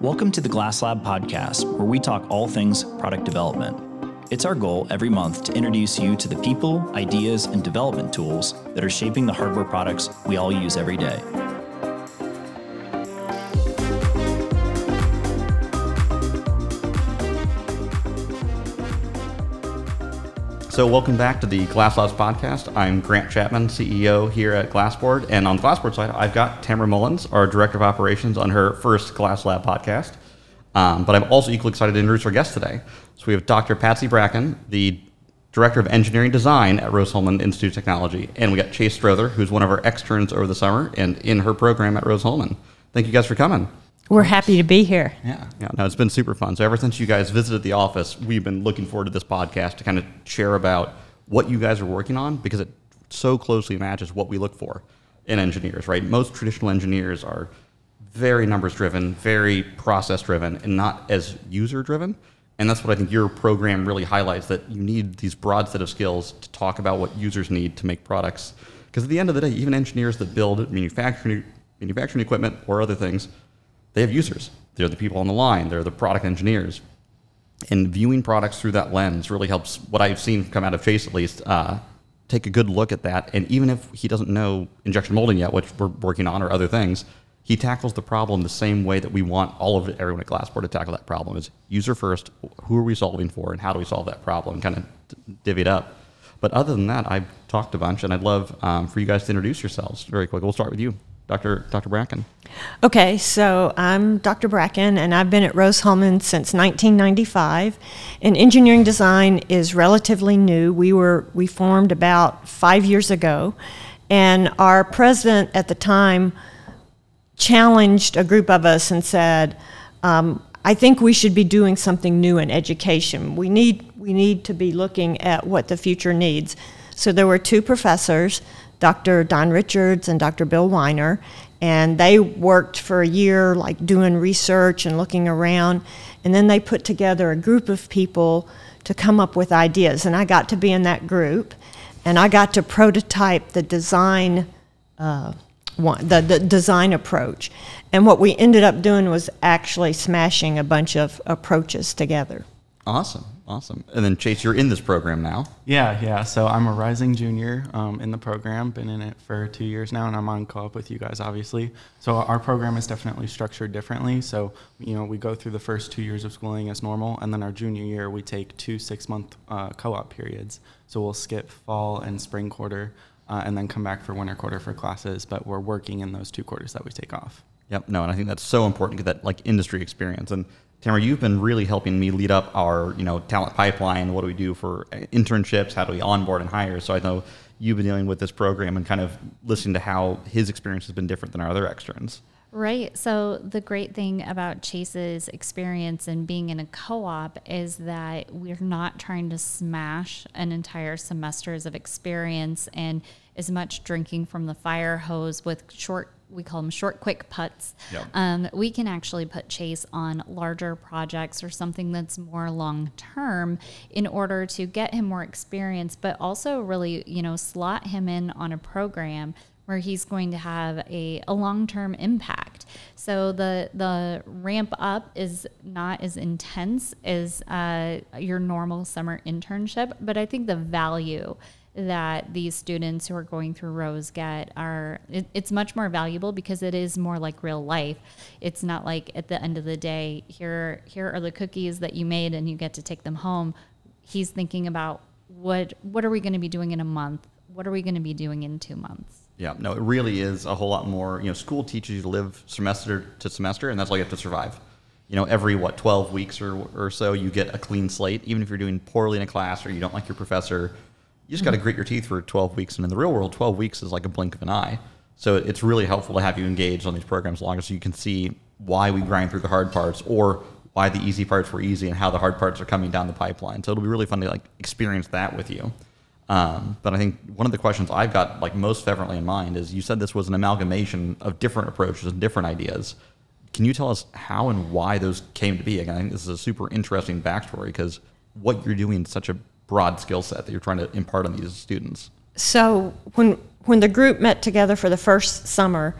Welcome to the Glass Lab podcast, where we talk all things product development. It's our goal every month to introduce you to the people, ideas, and development tools that are shaping the hardware products we all use every day. So, welcome back to the Glass Labs podcast. I'm Grant Chapman, CEO here at Glassboard. And on the Glassboard side, I've got Tamara Mullins, our Director of Operations, on her first Glass Lab podcast. Um, but I'm also equally excited to introduce our guest today. So, we have Dr. Patsy Brackin, the Director of Engineering Design at Rose-Hulman Institute of Technology. And we got Chase Strother, who's one of our externs over the summer and in her program at Rose-Hulman. Thank you guys for coming. We're happy to be here. Yeah. Yeah. No, it's been super fun. So ever since you guys visited the office, we've been looking forward to this podcast to kind of share about what you guys are working on because it so closely matches what we look for in engineers, right? Most traditional engineers are very numbers driven, very process driven, and not as user driven. And that's what I think your program really highlights that you need these broad set of skills to talk about what users need to make products. Because at the end of the day, even engineers that build manufacturing manufacturing equipment or other things, they have users. They're the people on the line. They're the product engineers. And viewing products through that lens really helps what I've seen come out of Chase at least, uh, take a good look at that. And even if he doesn't know injection molding yet, which we're working on or other things, he tackles the problem the same way that we want all of everyone at Glassboard to tackle that problem is user first, who are we solving for and how do we solve that problem, kind of divvy it up. But other than that, I've talked a bunch and I'd love um, for you guys to introduce yourselves very quick. We'll start with you. Dr. Dr. Brackin. Okay, so I'm Dr. Brackin, and I've been at Rose-Hulman since 1995. And engineering design is relatively new. We were we formed about five years ago, and our president at the time challenged a group of us and said, um, "I think we should be doing something new in education. We need we need to be looking at what the future needs." So there were two professors Dr. Don Richards and Dr. Bill Weiner, and they worked for a year, like doing research and looking around, and then they put together a group of people to come up with ideas, and I got to be in that group, and I got to prototype the design. Uh, one, the, the design approach. And what we ended up doing was actually smashing a bunch of approaches together. Awesome. Awesome. And then Chase, you're in this program now. Yeah, yeah. So I'm a rising junior um, in the program. Been in it for two years now, and I'm on co-op with you guys, obviously. So our program is definitely structured differently. So you know, we go through the first two years of schooling as normal, and then our junior year we take two six-month uh, co-op periods. So we'll skip fall and spring quarter, uh, and then come back for winter quarter for classes. But we're working in those two quarters that we take off. Yep. No, and I think that's so important to get that like industry experience and Tamara, you've been really helping me lead up our, you know, talent pipeline. What do we do for uh, internships? How do we onboard and hire? So I know you've been dealing with this program and kind of listening to how his experience has been different than our other externs. Right. So the great thing about Chase's experience and being in a co-op is that we're not trying to smash an entire semesters of experience and as much drinking from the fire hose with short we call them short, quick putts. Yep. Um, we can actually put Chase on larger projects or something that's more long term in order to get him more experience, but also really, you know, slot him in on a program where he's going to have a, a long term impact. So the the ramp up is not as intense as uh, your normal summer internship, but I think the value that these students who are going through Rose get are it, it's much more valuable because it is more like real life. It's not like at the end of the day, here here are the cookies that you made and you get to take them home. He's thinking about what what are we going to be doing in a month? What are we going to be doing in 2 months? Yeah, no, it really is a whole lot more. You know, school teaches you to live semester to semester, and that's all you have to survive. You know, every what 12 weeks or, or so, you get a clean slate. Even if you're doing poorly in a class or you don't like your professor, you just got to grit your teeth for 12 weeks. And in the real world, 12 weeks is like a blink of an eye. So it's really helpful to have you engaged on these programs longer so you can see why we grind through the hard parts or why the easy parts were easy and how the hard parts are coming down the pipeline. So it'll be really fun to like experience that with you. Um, but I think one of the questions I've got like most fervently in mind is you said this was an amalgamation of different approaches and different ideas. Can you tell us how and why those came to be? Again, I think this is a super interesting backstory because what you're doing is such a broad skill set that you're trying to impart on these students? So when when the group met together for the first summer,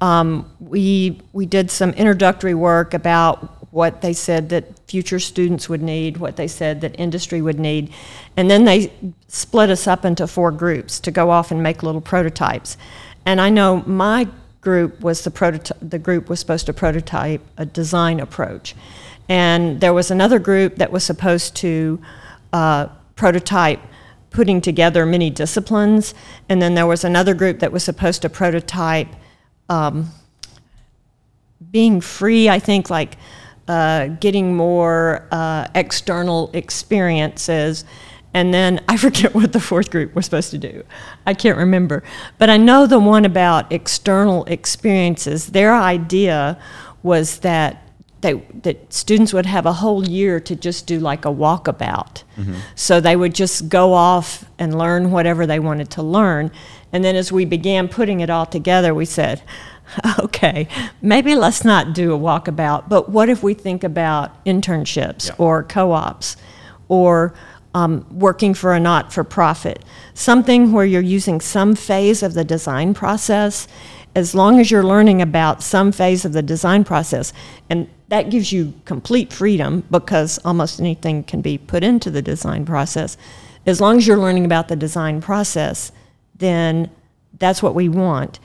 um, we we did some introductory work about what they said that future students would need, what they said that industry would need, and then they split us up into four groups to go off and make little prototypes. And I know my group was the prototype. The group was supposed to prototype a design approach, and there was another group that was supposed to uh, prototype putting together many disciplines, and then there was another group that was supposed to prototype um, being free. I think like uh, getting more uh, external experiences. And then I forget what the fourth group was supposed to do. I can't remember. But I know the one about external experiences, their idea was that they, that students would have a whole year to just do like a walkabout. Mm-hmm. So they would just go off and learn whatever they wanted to learn. And then as we began putting it all together, we said, okay, maybe let's not do a walkabout, but what if we think about internships yeah. or co ops or um, working for a not for profit? Something where you're using some phase of the design process, as long as you're learning about some phase of the design process. And that gives you complete freedom because almost anything can be put into the design process. As long as you're learning about the design process, then that's what we want.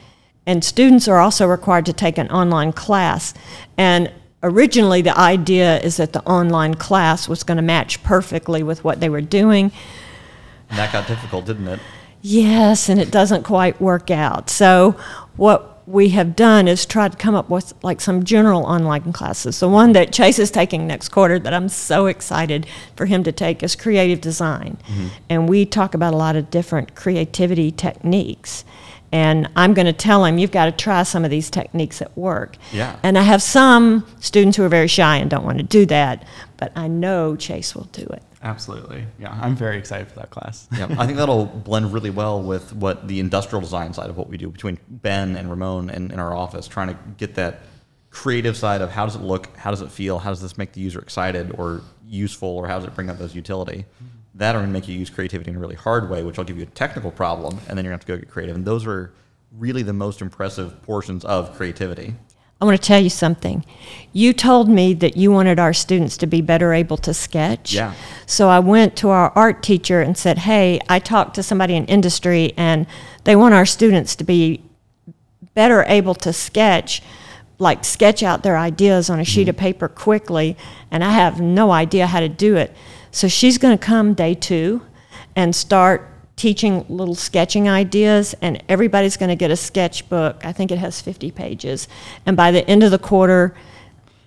And students are also required to take an online class. And originally, the idea is that the online class was going to match perfectly with what they were doing. And that got difficult, didn't it? Yes, and it doesn't quite work out. So, what we have done is try to come up with like some general online classes. The one that Chase is taking next quarter that I'm so excited for him to take is creative design. Mm-hmm. And we talk about a lot of different creativity techniques and I'm going to tell him you've got to try some of these techniques at work. Yeah. And I have some students who are very shy and don't want to do that, but I know Chase will do it. Absolutely. Yeah, I'm very excited for that class. yeah, I think that'll blend really well with what the industrial design side of what we do between Ben and Ramon and in our office, trying to get that creative side of how does it look, how does it feel, how does this make the user excited or useful, or how does it bring up those utility. Mm-hmm that are going to make you use creativity in a really hard way, which will give you a technical problem, and then you're going to have to go get creative. And those are really the most impressive portions of creativity. I want to tell you something. You told me that you wanted our students to be better able to sketch. Yeah. So I went to our art teacher and said, "Hey, I talked to somebody in industry and they want our students to be better able to sketch, like sketch out their ideas on a sheet mm-hmm. of paper quickly, and I have no idea how to do it." So she's going to come day two and start teaching little sketching ideas, and everybody's going to get a sketchbook. I think it has 50 pages. And by the end of the quarter,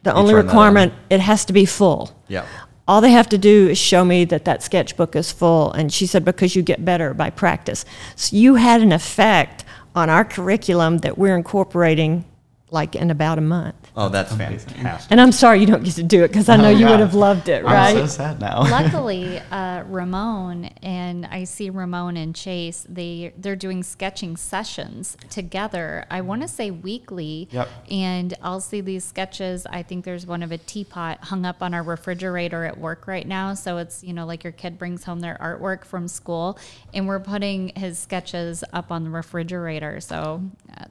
the only requirement, it has to be full. Yeah. All they have to do is show me that that sketchbook is full. And she said, because you get better by practice. So you had an effect on our curriculum that we're incorporating like in about a month. Oh, that's fantastic. And I'm sorry you don't get to do it because I know oh, you would have loved it, right? I'm so sad now. Luckily, uh, Ramon and I see Ramon and Chase. They they're doing sketching sessions together. I want to say weekly. Yep. And I'll see these sketches. I think there's one of a teapot hung up on our refrigerator at work right now. So it's you know like your kid brings home their artwork from school, and we're putting his sketches up on the refrigerator. So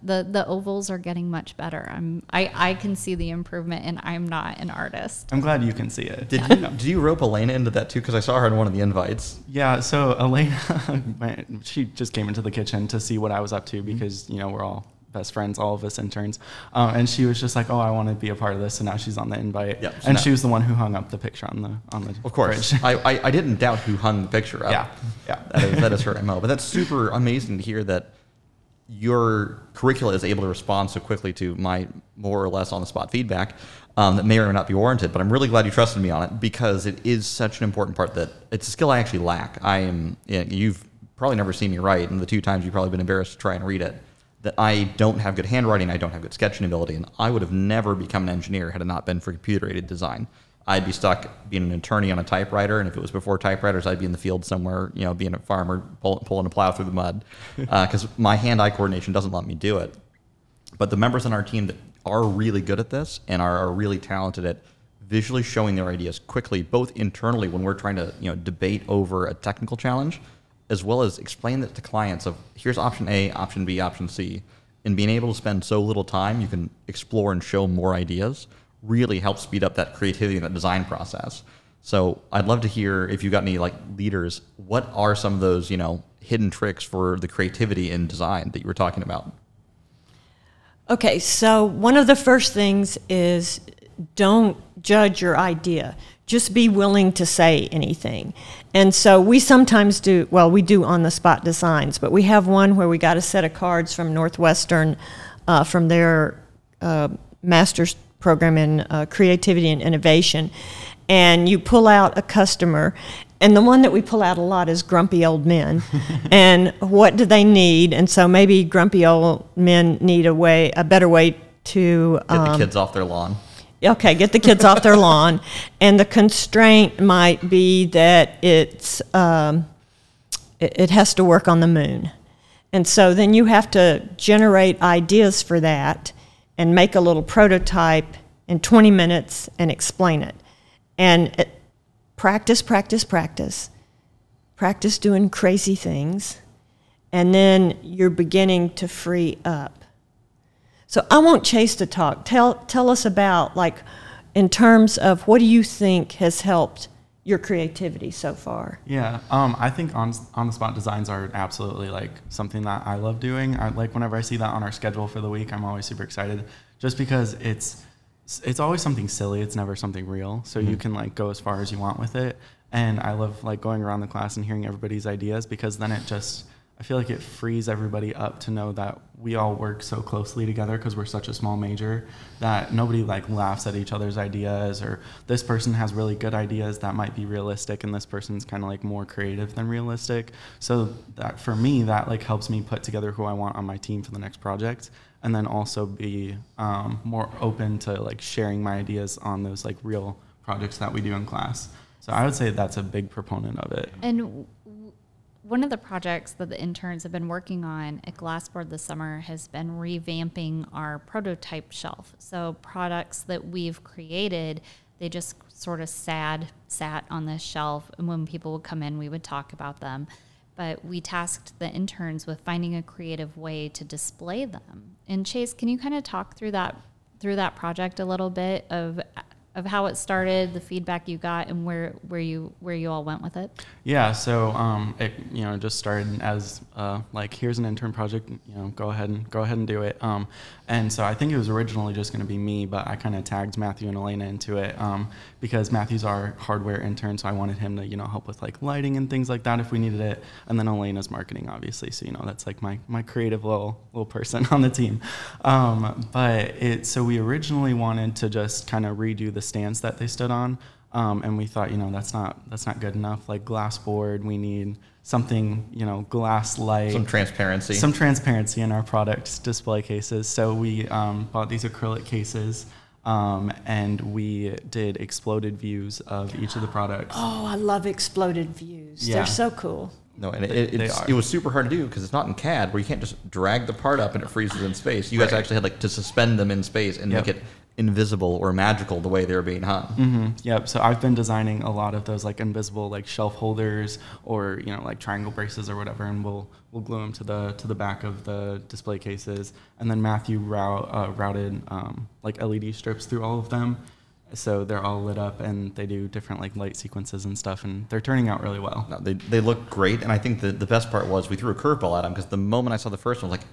the the ovals are getting much better. I'm I I can can see the improvement, and I'm not an artist. I'm glad you can see it. Did you did you rope Elena into that too? Because I saw her in one of the invites. Yeah. So Elena, she just came into the kitchen to see what I was up to because you know we're all best friends, all of us interns. Um, and she was just like, "Oh, I want to be a part of this." And now she's on the invite. Yep, and she was the one who hung up the picture on the on the. Of course, I, I, I didn't doubt who hung the picture up. Yeah, yeah, that is, that is her mo. But that's super amazing to hear that your curricula is able to respond so quickly to my more or less on the spot feedback um, that may or may not be warranted. But I'm really glad you trusted me on it because it is such an important part that it's a skill I actually lack. I am, you've probably never seen me write, and the two times you've probably been embarrassed to try and read it. That I don't have good handwriting, I don't have good sketching ability, and I would have never become an engineer had it not been for computer aided design. I'd be stuck being an attorney on a typewriter, and if it was before typewriters, I'd be in the field somewhere, you know, being a farmer, pull, pulling a plow through the mud, because uh, my hand-eye coordination doesn't let me do it. But the members on our team that are really good at this and are, are really talented at visually showing their ideas quickly, both internally when we're trying to you know debate over a technical challenge, as well as explain that to clients of here's option A, option B, option C, And being able to spend so little time, you can explore and show more ideas, really helps speed up that creativity and that design process. So I'd love to hear if you've got any like leaders, what are some of those, you know, hidden tricks for the creativity in design that you were talking about? Okay, so one of the first things is don't judge your idea. Just be willing to say anything. And so we sometimes do, well, we do on the spot designs, but we have one where we got a set of cards from Northwestern uh, from their uh, master's program in uh, creativity and innovation. And you pull out a customer, and the one that we pull out a lot is grumpy old men. and what do they need? And so maybe grumpy old men need a way, a better way to Get the um, kids off their lawn. okay, get the kids off their lawn. And the constraint might be that it's um, it, it has to work on the moon. And so then you have to generate ideas for that and make a little prototype in 20 minutes and explain it. And it, practice, practice, practice. Practice doing crazy things. And then you're beginning to free up. So I want Chase to talk. Tell tell us about like in terms of what do you think has helped your creativity so far? Yeah, um, I think on on the spot designs are absolutely like something that I love doing. I, like whenever I see that on our schedule for the week, I'm always super excited, just because it's it's always something silly. It's never something real, so you can like go as far as you want with it. And I love like going around the class and hearing everybody's ideas because then it just I feel like it frees everybody up to know that we all work so closely together because we're such a small major that nobody like laughs at each other's ideas or this person has really good ideas that might be realistic and this person's kind of like more creative than realistic. So that for me that like helps me put together who I want on my team for the next project and then also be um, more open to like sharing my ideas on those like real projects that we do in class. So I would say that's a big proponent of it. And one of the projects that the interns have been working on at Glassboard this summer has been revamping our prototype shelf. So products that we've created, they just sort of sat sat on this shelf, and when people would come in, we would talk about them. But we tasked the interns with finding a creative way to display them. And Chase, can you kind of talk through that through that project a little bit of of how it started, the feedback you got, and where where you where you all went with it? Yeah, so um, it you know just started as uh, like here's an intern project, you know, go ahead and go ahead and do it. Um, and so I think it was originally just going to be me, but I kind of tagged Matthew and Elena into it um, because Matthew's our hardware intern, so I wanted him to you know help with like lighting and things like that if we needed it. And then Elena's marketing, obviously, so you know that's like my my creative little little person on the team. Um, but it so we originally wanted to just kind of redo the stance that they stood on. Um, and we thought, you know, that's not that's not good enough. Like glass board, we need something, you know, glass light, Some transparency. some transparency in our product display cases. So we um, bought these acrylic cases, um, and we did exploded views of each of the products. Oh, I love exploded views. Yeah. They're so cool. No, and it, They- it, they it was super hard to do because it's not in CAD where you can't just drag the part up and it freezes in space. You guys Right. actually had like to suspend them in space and Yep. make it invisible or magical the way they were being hung. hmm Yep. So I've been designing a lot of those like invisible like shelf holders or you know like triangle braces or whatever, and we'll we'll glue them to the to the back of the display cases. And then Matthew route, uh, routed um, like LED strips through all of them, so they're all lit up and they do different like light sequences and stuff, and they're turning out really well. No, they, they look great, and I think the, the best part was we threw a curveball at them because the moment I saw the first one, I was like,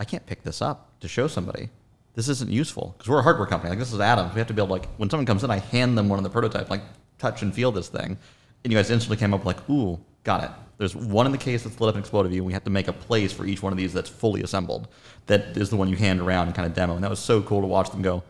I can't pick this up to show somebody. This isn't useful because we're a hardware company. Like this is Adams. We have to be able to like when someone comes in, I hand them one of the prototype, like touch and feel this thing, and you guys instantly came up like, ooh, got it. There's one in the case that's lit up and exploded and We have to make a place for each one of these that's fully assembled. That is the one you hand around and kind of demo, and that was so cool to watch them go.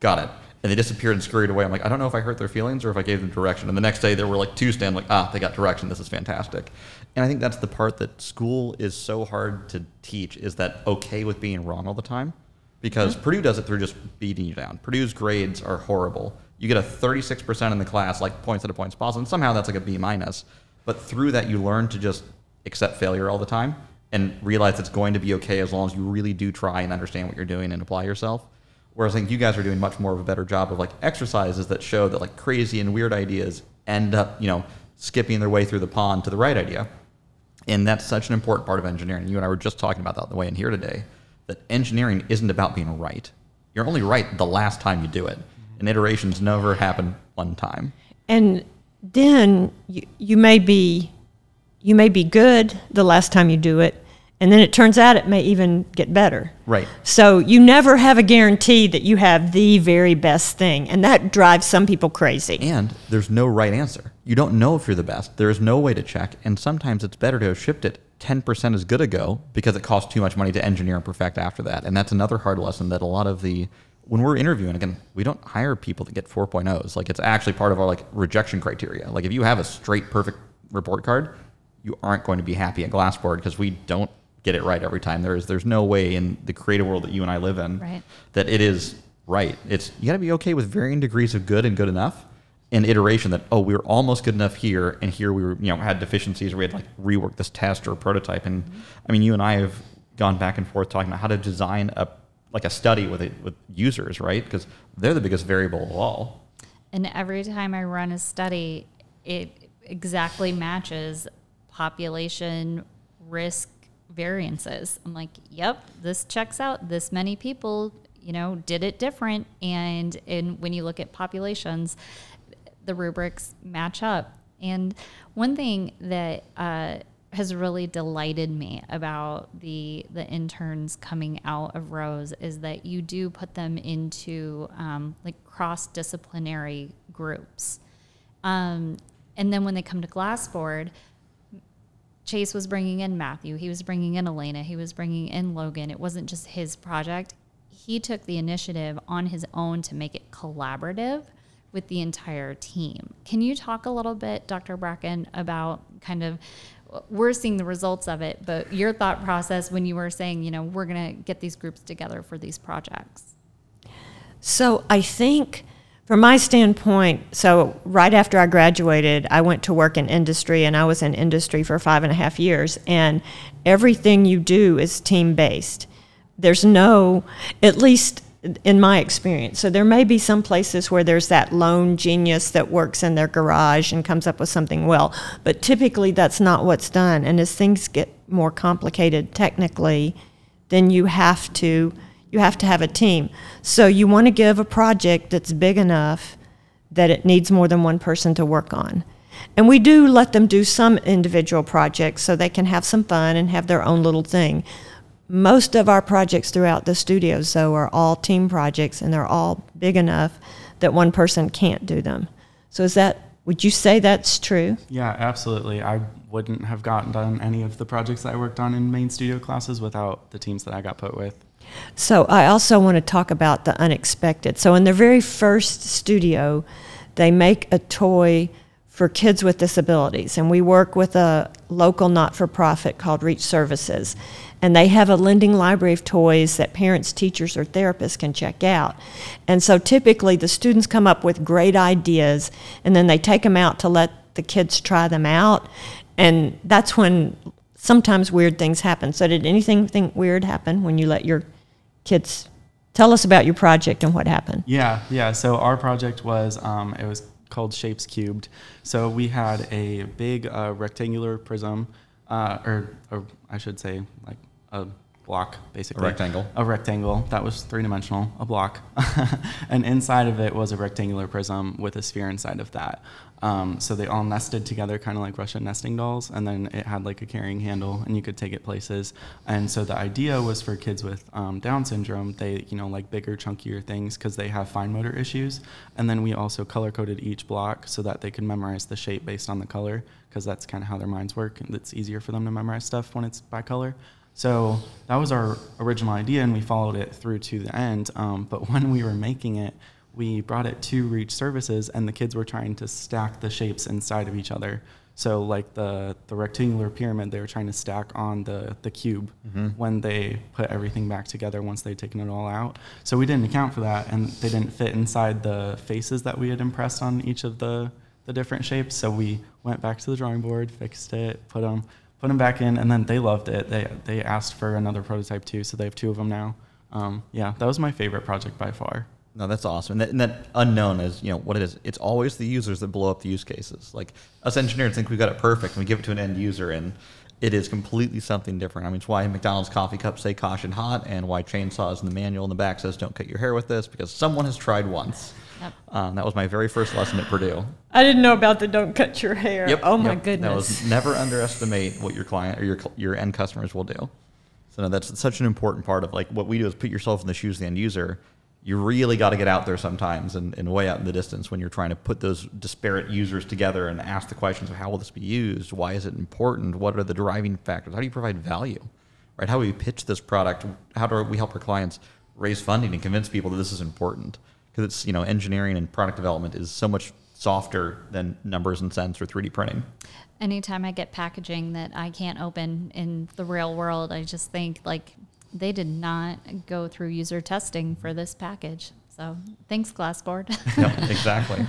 Got it. And they disappeared and scurried away. I'm like, I don't know if I hurt their feelings or if I gave them direction. And the next day there were like two stand like, ah, they got direction. This is fantastic. And I think that's the part that school is so hard to teach is that okay with being wrong all the time. Because Purdue does it through just beating you down. Purdue's grades are horrible. You get a 36% in the class, like points at a points possible, and somehow that's like a B minus. But through that, you learn to just accept failure all the time and realize it's going to be okay as long as you really do try and understand what you're doing and apply yourself. Whereas I think you guys are doing much more of a better job of like exercises that show that like crazy and weird ideas end up, you know, skipping their way through the pond to the right idea. And that's such an important part of engineering. You and I were just talking about that on the way in here today. that engineering isn't about being right. You're only right the last time you do it, mm-hmm. and iterations never happen one time. And then you, you may be you may be good the last time you do it, and then it turns out it may even get better. Right. So you never have a guarantee that you have the very best thing, and that drives some people crazy. And there's no right answer. You don't know if you're the best. There is no way to check, and sometimes it's better to have shipped it 10% as good ago because it costs too much money to engineer and perfect after that. And that's another hard lesson that a lot of the when we're interviewing again, we don't hire people to get 4.0s. Like it's actually part of our like rejection criteria. Like if you have a straight perfect report card, you aren't going to be happy at Glassboard because we don't get it right every time. There is there's no way in the creative world that you and I live in Right. that it is right. It's you got to be okay with varying degrees of good and good enough, and iteration that oh we were almost good enough here, and here we were you know had deficiencies or we had to, like rework this test or prototype. And mm-hmm. I mean you and I have gone back and forth talking about how to design a like a study with it with users, right? Because they're the biggest variable of all. And every time I run a study, it exactly matches population risk variances. I'm like, yep, this checks out. This many people, you know, did it different. And and when you look at populations, the rubrics match up. And one thing that uh, has really delighted me about the the interns coming out of Rose is that you do put them into um, like cross disciplinary groups, um, and then when they come to Glassboard, Chase was bringing in Matthew, he was bringing in Elena, he was bringing in Logan. It wasn't just his project. He took the initiative on his own to make it collaborative with the entire team. Can you talk a little bit, Dr. Brackin, about kind of we're seeing the results of it, but your thought process when you were saying, you know, we're going to get these groups together for these projects? So I think, from my standpoint, so right after I graduated, I went to work in industry, and I was in industry for five and a half years. And everything you do is team based. There's no, at least in my experience. So there may be some places where there's that lone genius that works in their garage and comes up with something well, but typically that's not what's done. And as things get more complicated technically, then you have to you have to have a team. So you want to give a project that's big enough that it needs more than one person to work on. And we do let them do some individual projects so they can have some fun and have their own little thing. Most of our projects throughout the studios, though, are all team projects and they're all big enough that one person can't do them. So, is that, would you say that's true? Yeah, absolutely. I wouldn't have gotten done any of the projects that I worked on in main studio classes without the teams that I got put with. So I also want to talk about the unexpected. So in their very first studio, they make a toy for kids with disabilities, and we work with a local not-for-profit called Reach Services, and they have a lending library of toys that parents, teachers, or therapists can check out. And so typically the students come up with great ideas, and then they take them out to let the kids try them out, and that's when sometimes weird things happen. So did anything weird happen when you let your kids tell us about your project and what happened? Yeah, yeah. So our project was um, it was called Shapes Cubed. So we had a big uh, rectangular prism, uh, or, or I should say like a block basically. A rectangle. A rectangle that was three dimensional, a block, and inside of it was a rectangular prism with a sphere inside of that. Um, so they all nested together, kind of like Russian nesting dolls, and then it had like a carrying handle, and you could take it places. And so the idea was for kids with um, Down syndrome, they you know like bigger, chunkier things because they have fine motor issues. And then we also color coded each block so that they could memorize the shape based on the color, because that's kind of how their minds work, and it's easier for them to memorize stuff when it's by color. So that was our original idea, and we followed it through to the end. Um, but when we were making it, we brought it to Reach Services, and the kids were trying to stack the shapes inside of each other. So, like the, the rectangular pyramid, they were trying to stack on the, the cube when they put everything back together once they'd taken it all out. So, we didn't account for that, and they didn't fit inside the faces that we had impressed on each of the, the different shapes. So, we went back to the drawing board, fixed it, put them, put them back in, and then they loved it. They, they asked for another prototype too, so they have two of them now. Um, yeah, that was my favorite project by far. No, that's awesome. And that, and that unknown is, you know, what it is. It's always the users that blow up the use cases. Like us engineers think we've got it perfect, and we give it to an end user, and It is completely something different. I mean, it's why McDonald's coffee cups say caution hot and why chainsaws in the manual in the back says don't cut your hair with this because someone has tried once. Yep. Um, that was my very first lesson at Purdue. I didn't know about the don't cut your hair. Yep. Oh my yep. goodness. That was never underestimate what your client or your your end customers will do. So no, that's such an important part of like what we do is put yourself in the shoes of the end user. You really got to get out there sometimes and, and way out in the distance when you're trying to put those disparate users together and ask the questions of how will this be used? Why is it important? What are the driving factors? How do you provide value? Right? How do we pitch this product? How do we help our clients raise funding and convince people that this is important? Because it's you know engineering and product development is so much softer than numbers and cents or 3D printing. Anytime I get packaging that I can't open in the real world, I just think like they did not go through user testing for this package. So thanks, Glassboard. yeah, exactly.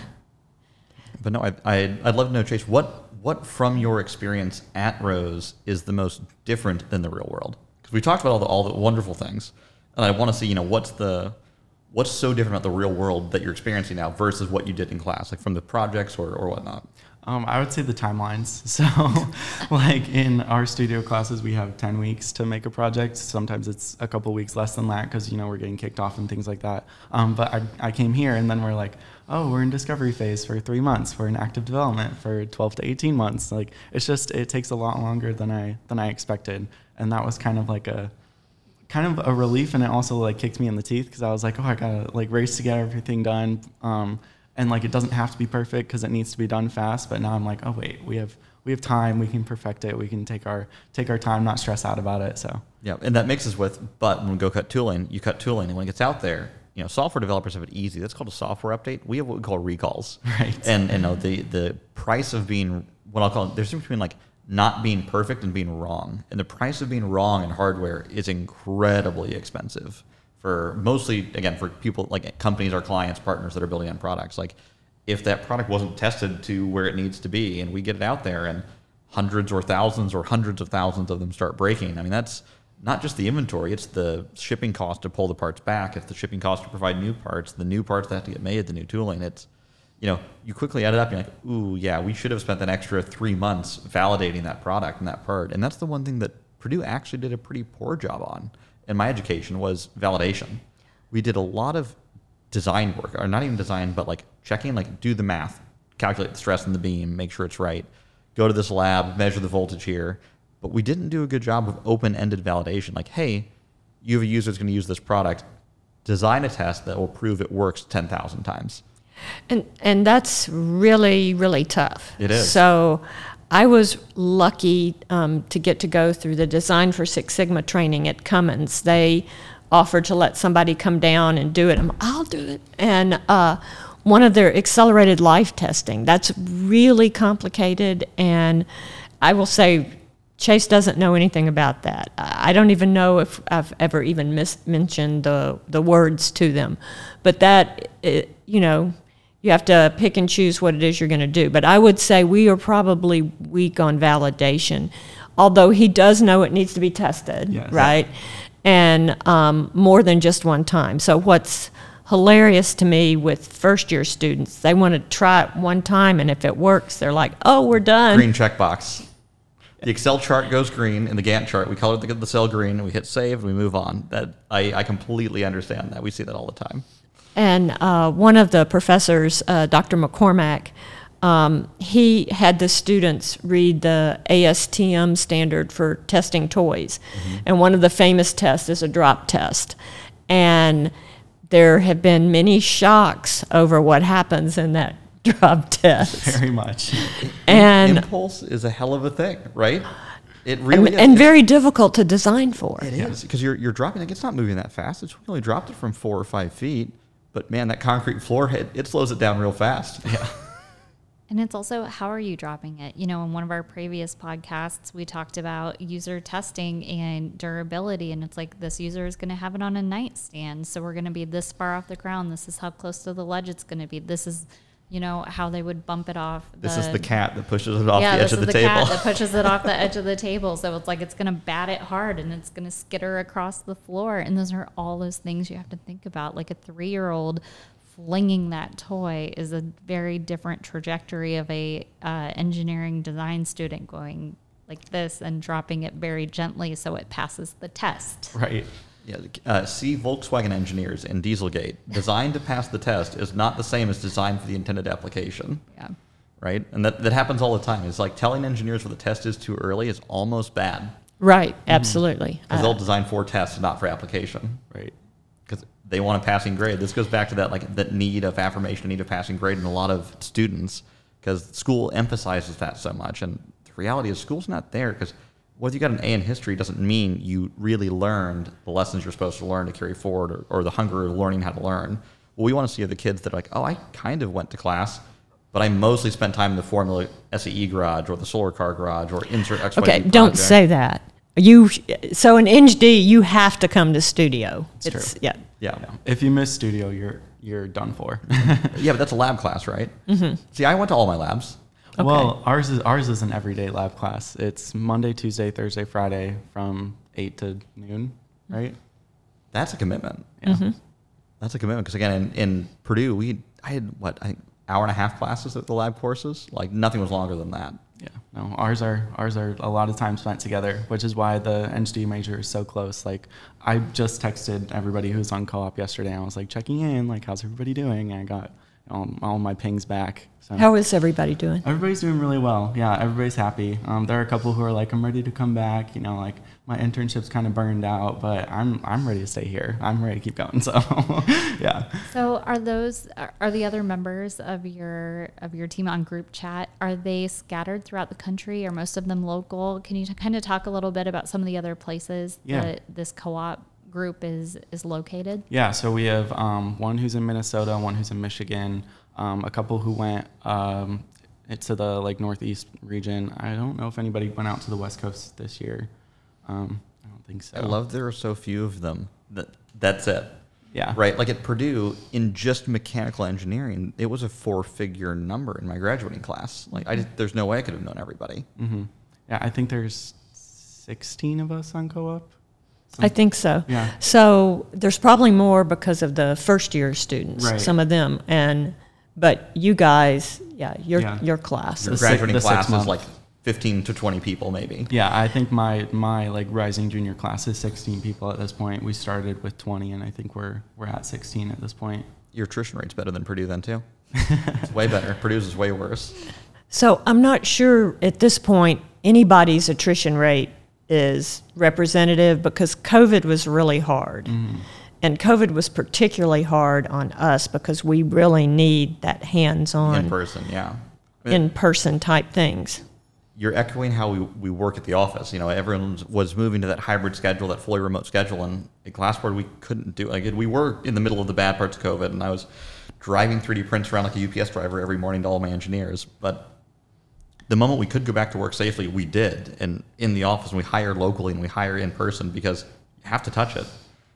But no, I, I, I'd love to know, Chase, what, what from your experience at Rose is the most different than the real world? Because we talked about all the, all the wonderful things, and I want to see, you know, what's the, what's so different about the real world that you're experiencing now versus what you did in class, like from the projects or, or whatnot? Um, I would say the timelines. So, like in our studio classes, we have 10 weeks to make a project. Sometimes it's a couple weeks less than that because, you know, we're getting kicked off and things like that. Um, but I, I came here and then we're like, oh, we're in discovery phase for three months. We're in active development for 12 to 18 months. Like, it's just, it takes a lot longer than I, than I expected. And that was kind of like a, kind of a relief. And it also like kicked me in the teeth because I was like, oh, I gotta like race to get everything done. Um, and like it doesn't have to be perfect because it needs to be done fast but now i'm like oh wait we have we have time we can perfect it we can take our take our time not stress out about it so Yeah, and that mixes with, but when we go cut tooling, you cut tooling, and when it gets out there, you know, software developers have it easy. That's called a software update. We have what we call recalls. Right. And and you know, the the price of being what I'll call it, there's difference between like not being perfect and being wrong. And the price of being wrong in hardware is incredibly expensive for mostly again for people like companies, our clients, partners that are building on products. Like if that product wasn't tested to where it needs to be, and we get it out there, and hundreds or thousands or hundreds of thousands of them start breaking. I mean, that's not just the inventory; it's the shipping cost to pull the parts back. It's the shipping cost to provide new parts, the new parts that have to get made, the new tooling. It's you know, you quickly add it up. And you're like, ooh, yeah, we should have spent an extra three months validating that product and that part. And that's the one thing that Purdue actually did a pretty poor job on in my education was validation. We did a lot of design work, or not even design, but like checking, like do the math, calculate the stress in the beam, make sure it's right. Go to this lab, measure the voltage here. But we didn't do a good job of open-ended validation. Like, hey, you have a user that's going to use this product. Design a test that will prove it works ten thousand times. And and that's really really tough. It is. So, I was lucky um, to get to go through the Design for Six Sigma training at Cummins. They offered to let somebody come down and do it. I'm, I'll do it. And uh, one of their accelerated life testing. That's really complicated, and I will say. Chase doesn't know anything about that. I don't even know if I've ever even mis- mentioned the, the words to them. But that, it, you know, you have to pick and choose what it is you're going to do. But I would say we are probably weak on validation, although he does know it needs to be tested, Yes. right? And um, more than just one time. So what's hilarious to me with first year students, they want to try it one time, and if it works, they're like, "Oh, we're done." green checkbox. The Excel chart goes green, and the Gantt chart we color the, the cell green, and we hit save, and we move on. That I, I completely understand that. We see that all the time. And uh, one of the professors, uh, Dr. McCormack, um, he had the students read the ASTM standard for testing toys. And one of the famous tests is a drop test. And there have been many shocks over what happens in that drop test. very much And, impulse is a hell of a thing, right? It really and, is. and very difficult to design for. It is because you're you're dropping like it's not moving that fast. It's only dropped it from four or five feet, but man, that concrete floor it, it slows it down real fast. Yeah. And it's also how are you dropping it? You know, in one of our previous podcasts, we talked about user testing and durability. And it's like this user is going to have it on a nightstand. So we're going to be this far off the ground. This is how close to the ledge it's going to be. This is, you know, how they would bump it off. This is the cat that pushes it off yeah, the edge this of is the, the table. cat that pushes it off the edge of the table. So it's like it's going to bat it hard and it's going to skitter across the floor. And those are all those things you have to think about. Like a three year old flinging that toy is a very different trajectory of a uh, engineering design student going like this and dropping it very gently so it passes the test. Right. Yeah, uh, see Volkswagen engineers in Dieselgate. Designed to pass the test is not the same as designed for the intended application, Yeah. right? And that, that happens all the time. It's like telling engineers where the test is too early is almost bad Right, absolutely. because Uh, they'll design for tests, not for application, Right. because they want a passing grade. This goes back to that like that need of affirmation, need of passing grade in a lot of students because school emphasizes that so much. And the reality is, school's not there because whether you got an A in history doesn't mean you really learned the lessons you're supposed to learn to carry forward or, or the hunger of learning how to learn. What we want to see are the kids that are like, oh, I kind of went to class, but I mostly spent time in the Formula SAE garage or the solar car garage or insert XYZ Okay, don't project. say that. You so in Eng D you have to come to studio. It's true. yeah. Yeah. Yeah. If you miss studio, you're you're done for. Yeah, but that's a lab class, right? Mm-hmm. See, I went to all my labs. Well, ours is ours is an everyday lab class. It's Monday, Tuesday, Thursday, Friday from eight to noon, right? That's a commitment. Yeah. Mm-hmm. That's a commitment because again, in, in Purdue, we I had what I think hour and a half classes at the lab courses. Like nothing was longer than that. Yeah, no, ours are ours are a lot of time spent together, which is why the EngD major is so close. Like, I just texted everybody who's on co-op yesterday. I was like checking in, like, how's everybody doing? And I got all, all my pings back. So How is everybody doing? everybody's doing really well. Yeah, everybody's happy. Um, there are a couple who are like, I'm ready to come back. You know, like my internship's kind of burned out, but I'm I'm ready to stay here. I'm ready to keep going. So, yeah. So are those are are the other members of your of your team on group chat are they scattered throughout the country or most of them local? Can you t- kind of talk a little bit about some of the other places Yeah. that this co-op group is is located? Yeah, so we have um, one who's in Minnesota, one who's in Michigan, um, a couple who went um, to the like northeast region. I don't know if anybody went out to the west coast this year. Um, I don't think so. I love there are so few of them. That that's it. Yeah. Right. Like at Purdue, in just mechanical engineering, it was a four-figure number in my graduating class. Like I, just, there's no way I could have known everybody. hmm Yeah, I think there's 16 of us on co-op. I think so. Yeah. So there's probably more because of the first year students, Right. some of them, and but you guys, yeah, your Yeah. your class Your graduating the six class is like 15 to 20 people, maybe. Yeah, I think my my like rising junior class is 16 people at this point. We started with 20, and I think we're we're at 16 at this point. Your attrition rate's better than Purdue then too. it's way better. Purdue's is way worse. So I'm not sure at this point anybody's attrition rate is representative because COVID was really hard. Mm-hmm. And COVID was particularly hard on us because we really need that hands on. In person, Yeah. in person type things. you're echoing how we, we work at the office. You know, everyone was moving to that hybrid schedule, that fully remote schedule, and at Glassboard we couldn't do. Like we were in the middle of the bad parts of COVID, and I was driving 3D prints around like a UPS driver every morning to all my engineers. But the moment we could go back to work safely, we did, and in the office, and we hire locally and we hire in person because you have to touch it.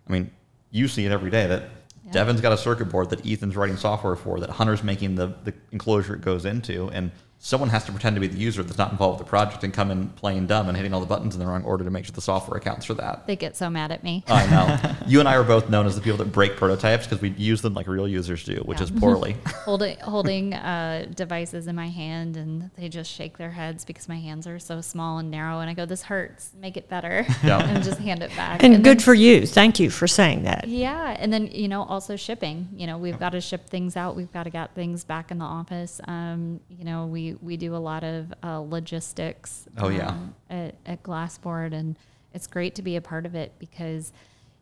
I mean, you see it every day that. Yeah. Devin's got a circuit board that Ethan's writing software for, that Hunter's making the, the enclosure it goes into, and someone has to pretend to be the user that's not involved with the project and come in playing dumb and hitting all the buttons in the wrong order to make sure the software accounts for that. They get so mad at me. I know. you and I are both known as the people that break prototypes because we use them like real users do, which Yeah. is poorly. holding holding uh, devices in my hand and they just shake their heads because my hands are so small and narrow and I go this hurts make it better Yeah. and just hand it back And, then- good for you. Thank you for saying that. yeah and then you know also shipping you know we've got to ship things out we've got to get things back in the office um, you know we we do a lot of uh, logistics Oh, yeah. um, at, at glassboard and it's great to be a part of it because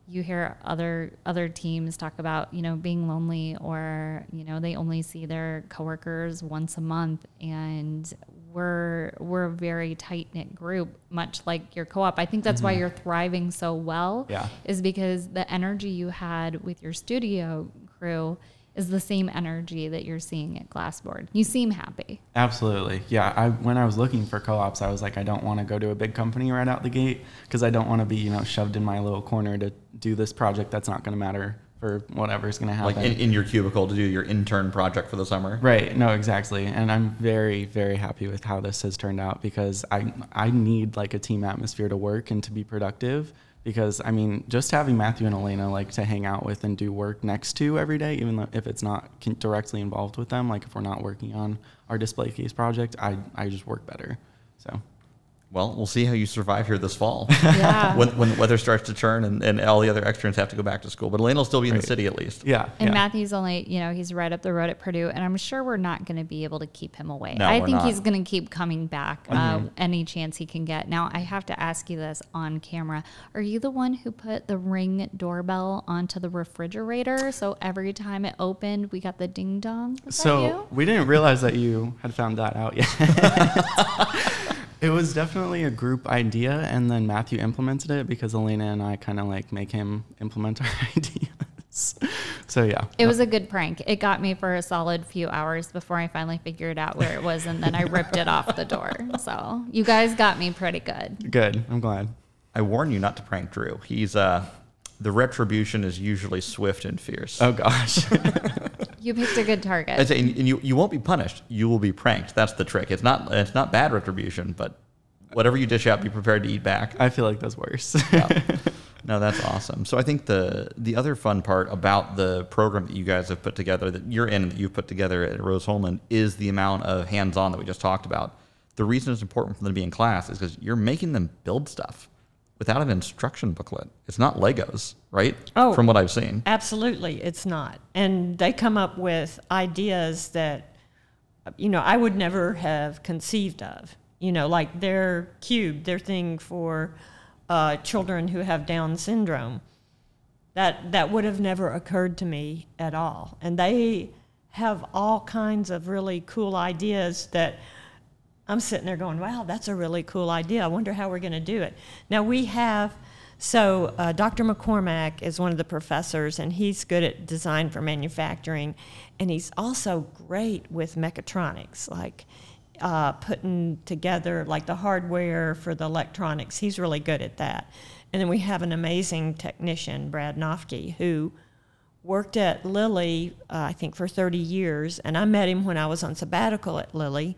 you hear other other teams talk about you know being lonely or you know they only see their coworkers once a month and we're we're a very tight knit group much like your co-op i think that's why you're thriving so well Yeah. is because the energy you had with your studio crew is the same energy that you're seeing at glassboard you seem happy Absolutely. Yeah. I when I was looking for co-ops, I was like, I don't want to go to a big company right out the gate because I don't want to be, you know, shoved in my little corner to do this project that's not going to matter for whatever's going to like happen. in, in your cubicle to do your intern project for the summer. Right. No, exactly. And I'm very, very happy with how this has turned out because I I need like a team atmosphere to work and to be productive. Because I mean, just having Matthew and Elena like to hang out with and do work next to every day, even though if it's not directly involved with them, like if we're not working on our display case project, I I just work better. So Well, we'll see how you survive here this fall. Yeah. when, when the weather starts to turn and, and all the other externs have to go back to school. But Elaine will still be in the city at least. Yeah. And yeah. Matthew's only, you know, he's right up the road at Purdue, and I'm sure we're not going to be able to keep him away. No, I we're think not. he's going to keep coming back uh, any chance he can get. Now, I have to ask you this on camera: Are you the one who put the ring doorbell onto the refrigerator so every time it opened, we got the ding dong? Was So you? we didn't realize that you had found that out yet. it was definitely a group idea, and then Matthew implemented it because Elena and I kind of like make him implement our ideas. So yeah, It was a good prank. It got me for a solid few hours before I finally figured out where it was, and then I ripped it off the door. So you guys got me pretty good. good. I'm glad. I warn you not to prank Drew. He's uh, the retribution is usually swift and fierce. Oh gosh. You picked a good target. I'd say, and and you, you won't be punished. You will be pranked. That's the trick. It's not it's not bad retribution, but whatever you dish out, be prepared to eat back. I feel like that's worse. No, that's awesome. So I think the the other fun part about the program that you guys have put together, that you're in, that you've put together at Rose Hulman, is the amount of hands-on that we just talked about. The reason it's important for them to be in class is because you're making them build stuff without an instruction booklet. It's not Legos, right? Oh. from what I've seen. Absolutely, it's not. And they come up with ideas that, you know, I would never have conceived of. You know, like their cube, their thing for uh, children who have Down syndrome. That that would have never occurred to me at all. And they have all kinds of really cool ideas that I'm sitting there going, wow, that's a really cool idea. I wonder how we're going to do it. Now, we have, so uh, Dr. McCormack is one of the professors, and he's good at design for manufacturing, and he's also great with mechatronics, like uh, putting together like the hardware for the electronics. He's really good at that. And then we have an amazing technician, Brad Nofke, who worked at Lilly, uh, I think, for 30 years. And I met him when I was on sabbatical at Lilly.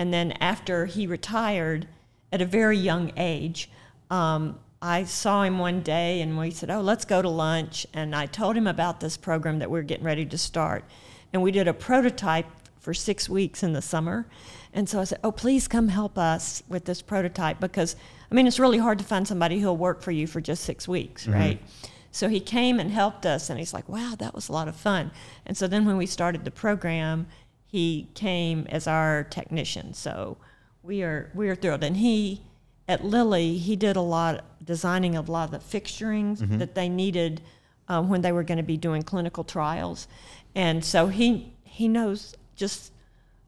And then after he retired at a very young age, um, I saw him one day and we said, Oh, let's go to lunch. And I told him about this program that we are getting ready to start. And we did a prototype for six weeks in the summer. And so I said, Oh, please come help us with this prototype because, I mean, it's really hard to find somebody who'll work for you for just six weeks, right? So he came and helped us, and he's like, wow, that was a lot of fun. And so then when we started the program, he came as our technician. So we are we are thrilled. And he at Lilly, he did a lot designing of a lot of the fixturings that they needed um, when they were going to be doing clinical trials. And so he he knows just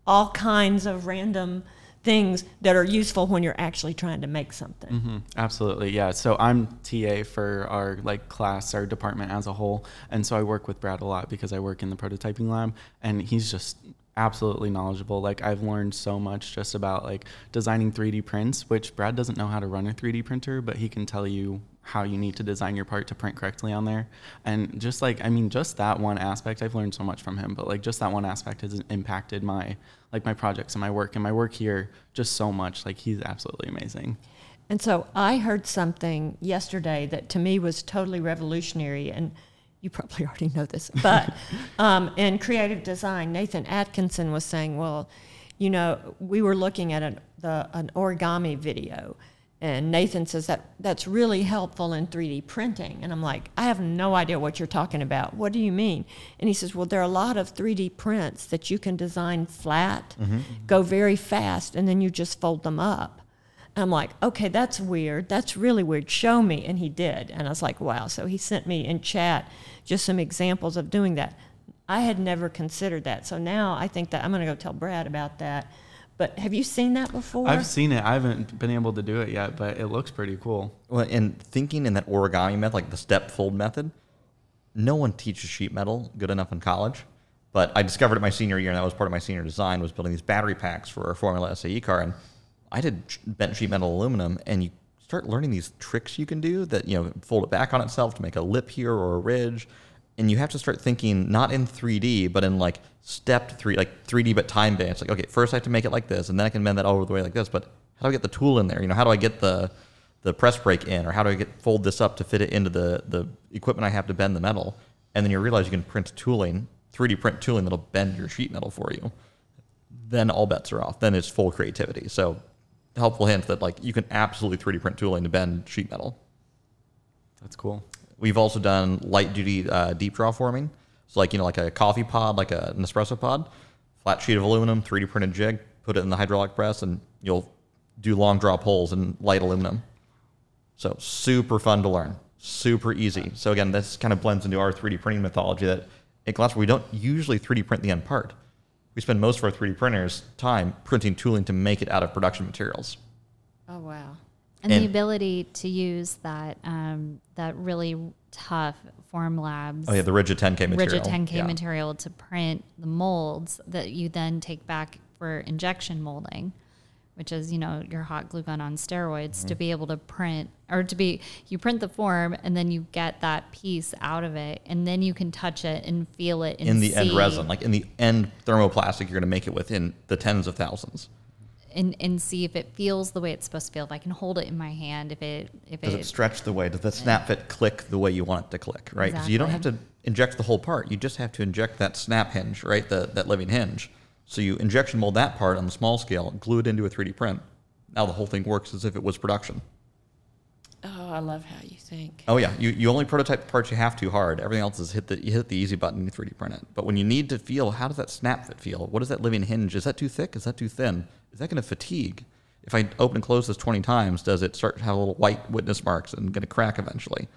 all kinds of random things that are useful when you're actually trying to make something. hmm Absolutely, yeah. So I'm TA for our like class, our department as a whole, and so I work with Brad a lot because I work in the prototyping lab, and he's just absolutely knowledgeable. Like I've learned so much just about like designing 3D prints, which Brad doesn't know how to run a 3D printer, but he can tell you how you need to design your part to print correctly on there. And just like I mean, just that one aspect, I've learned so much from him. But like just that one aspect has impacted my like my projects and my work and my work here just so much. Like he's absolutely amazing. And so I heard something yesterday that to me was totally revolutionary, and you probably already know this, but um, in creative design, Nathan Atkinson was saying, well, you know, we were looking at an, the, an origami video, and Nathan says that that's really helpful in 3D printing. And I'm like, I have no idea what you're talking about. What do you mean? And he says, Well, there are a lot of 3D prints that you can design flat, go very fast, and then you just fold them up. I'm like, okay, that's weird. That's really weird. Show me. And he did. And I was like, wow. So he sent me in chat just some examples of doing that. I had never considered that. So now I think that I'm going to go tell Brad about that. But have you seen that before? I've seen it. I haven't been able to do it yet, but it looks pretty cool. Well, and thinking in that origami method, like the step fold method, no one teaches sheet metal good enough in college. But I discovered it my senior year, and that was part of my senior design, was building these battery packs for a Formula SAE car. And I did bent sheet metal aluminum, and you start learning these tricks you can do that, you know, fold it back on itself to make a lip here or a ridge. And you have to start thinking not in 3D, but in like stepped three, like 3D but time based. Like, okay, first I have to make it like this, and then I can bend that all over the way like this. But how do I get the tool in there? You know, how do I get the the press brake in, or how do I get fold this up to fit it into the the equipment I have to bend the metal? And then you realize you can print tooling, 3D print tooling that'll bend your sheet metal for you. Then all bets are off. Then it's full creativity. So helpful hint that like you can absolutely 3D print tooling to bend sheet metal. That's cool. We've also done light duty uh, deep draw forming. So like you know like a coffee pod, like a, an espresso pod, flat sheet of aluminum, 3D printed jig, put it in the hydraulic press, and you'll do long draw pulls in light aluminum. So super fun to learn, super easy. So again, this kind of blends into our 3D printing mythology that at Glassboard we don't usually 3D print the end part. We spend most of our 3D printers time printing tooling to make it out of production materials. Oh, wow. And, And- the ability to use that um, that really tough Formlabs Oh yeah, the rigid 10K material. rigid 10K Yeah. material to print the molds that you then take back for injection molding, which is, you know, your hot glue gun on steroids Mm-hmm. to be able to print or to be, you print the form and then you get that piece out of it and then you can touch it and feel it and in the end resin, like in the end thermoplastic, you're going to make it within the tens of thousands. and, and see if it feels the way it's supposed to feel. If I can hold it in my hand, if it, if Does it, it stretch the way? Does the snap fit click the way you want it to click? Right? Because you don't have to inject the whole part. You just have to inject that snap hinge, right? The, that living hinge. So you injection mold that part on the small scale, glue it into a 3D print. Now the whole thing works as if it was production. Oh, I love how you think. Oh yeah, you, you only prototype the parts you have to hard. Everything else is hit the you hit the easy button, you 3D print it. But when you need to feel, how does that snap fit feel? What is that living hinge? Is that too thick? Is that too thin? Is that going to fatigue? If I open and close this 20 times, does it start to have little white witness marks and going to crack eventually?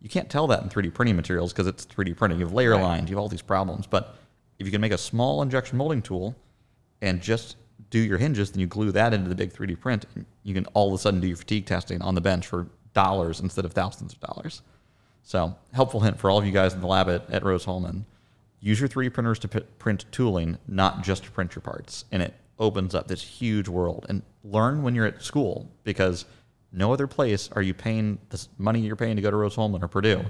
You can't tell that in 3D printing materials because it's 3D printing. You have layer lines, you have all these problems. But if you can make a small injection molding tool and just do your hinges, then you glue that into the big 3D print, and you can all of a sudden do your fatigue testing on the bench for dollars instead of thousands of dollars. So, helpful hint for all of you guys in the lab at, at Rose Hulman use your 3D printers to p- print tooling, not just to print your parts. And it opens up this huge world. And learn when you're at school because no other place are you paying this money you're paying to go to Rose Hulman or Purdue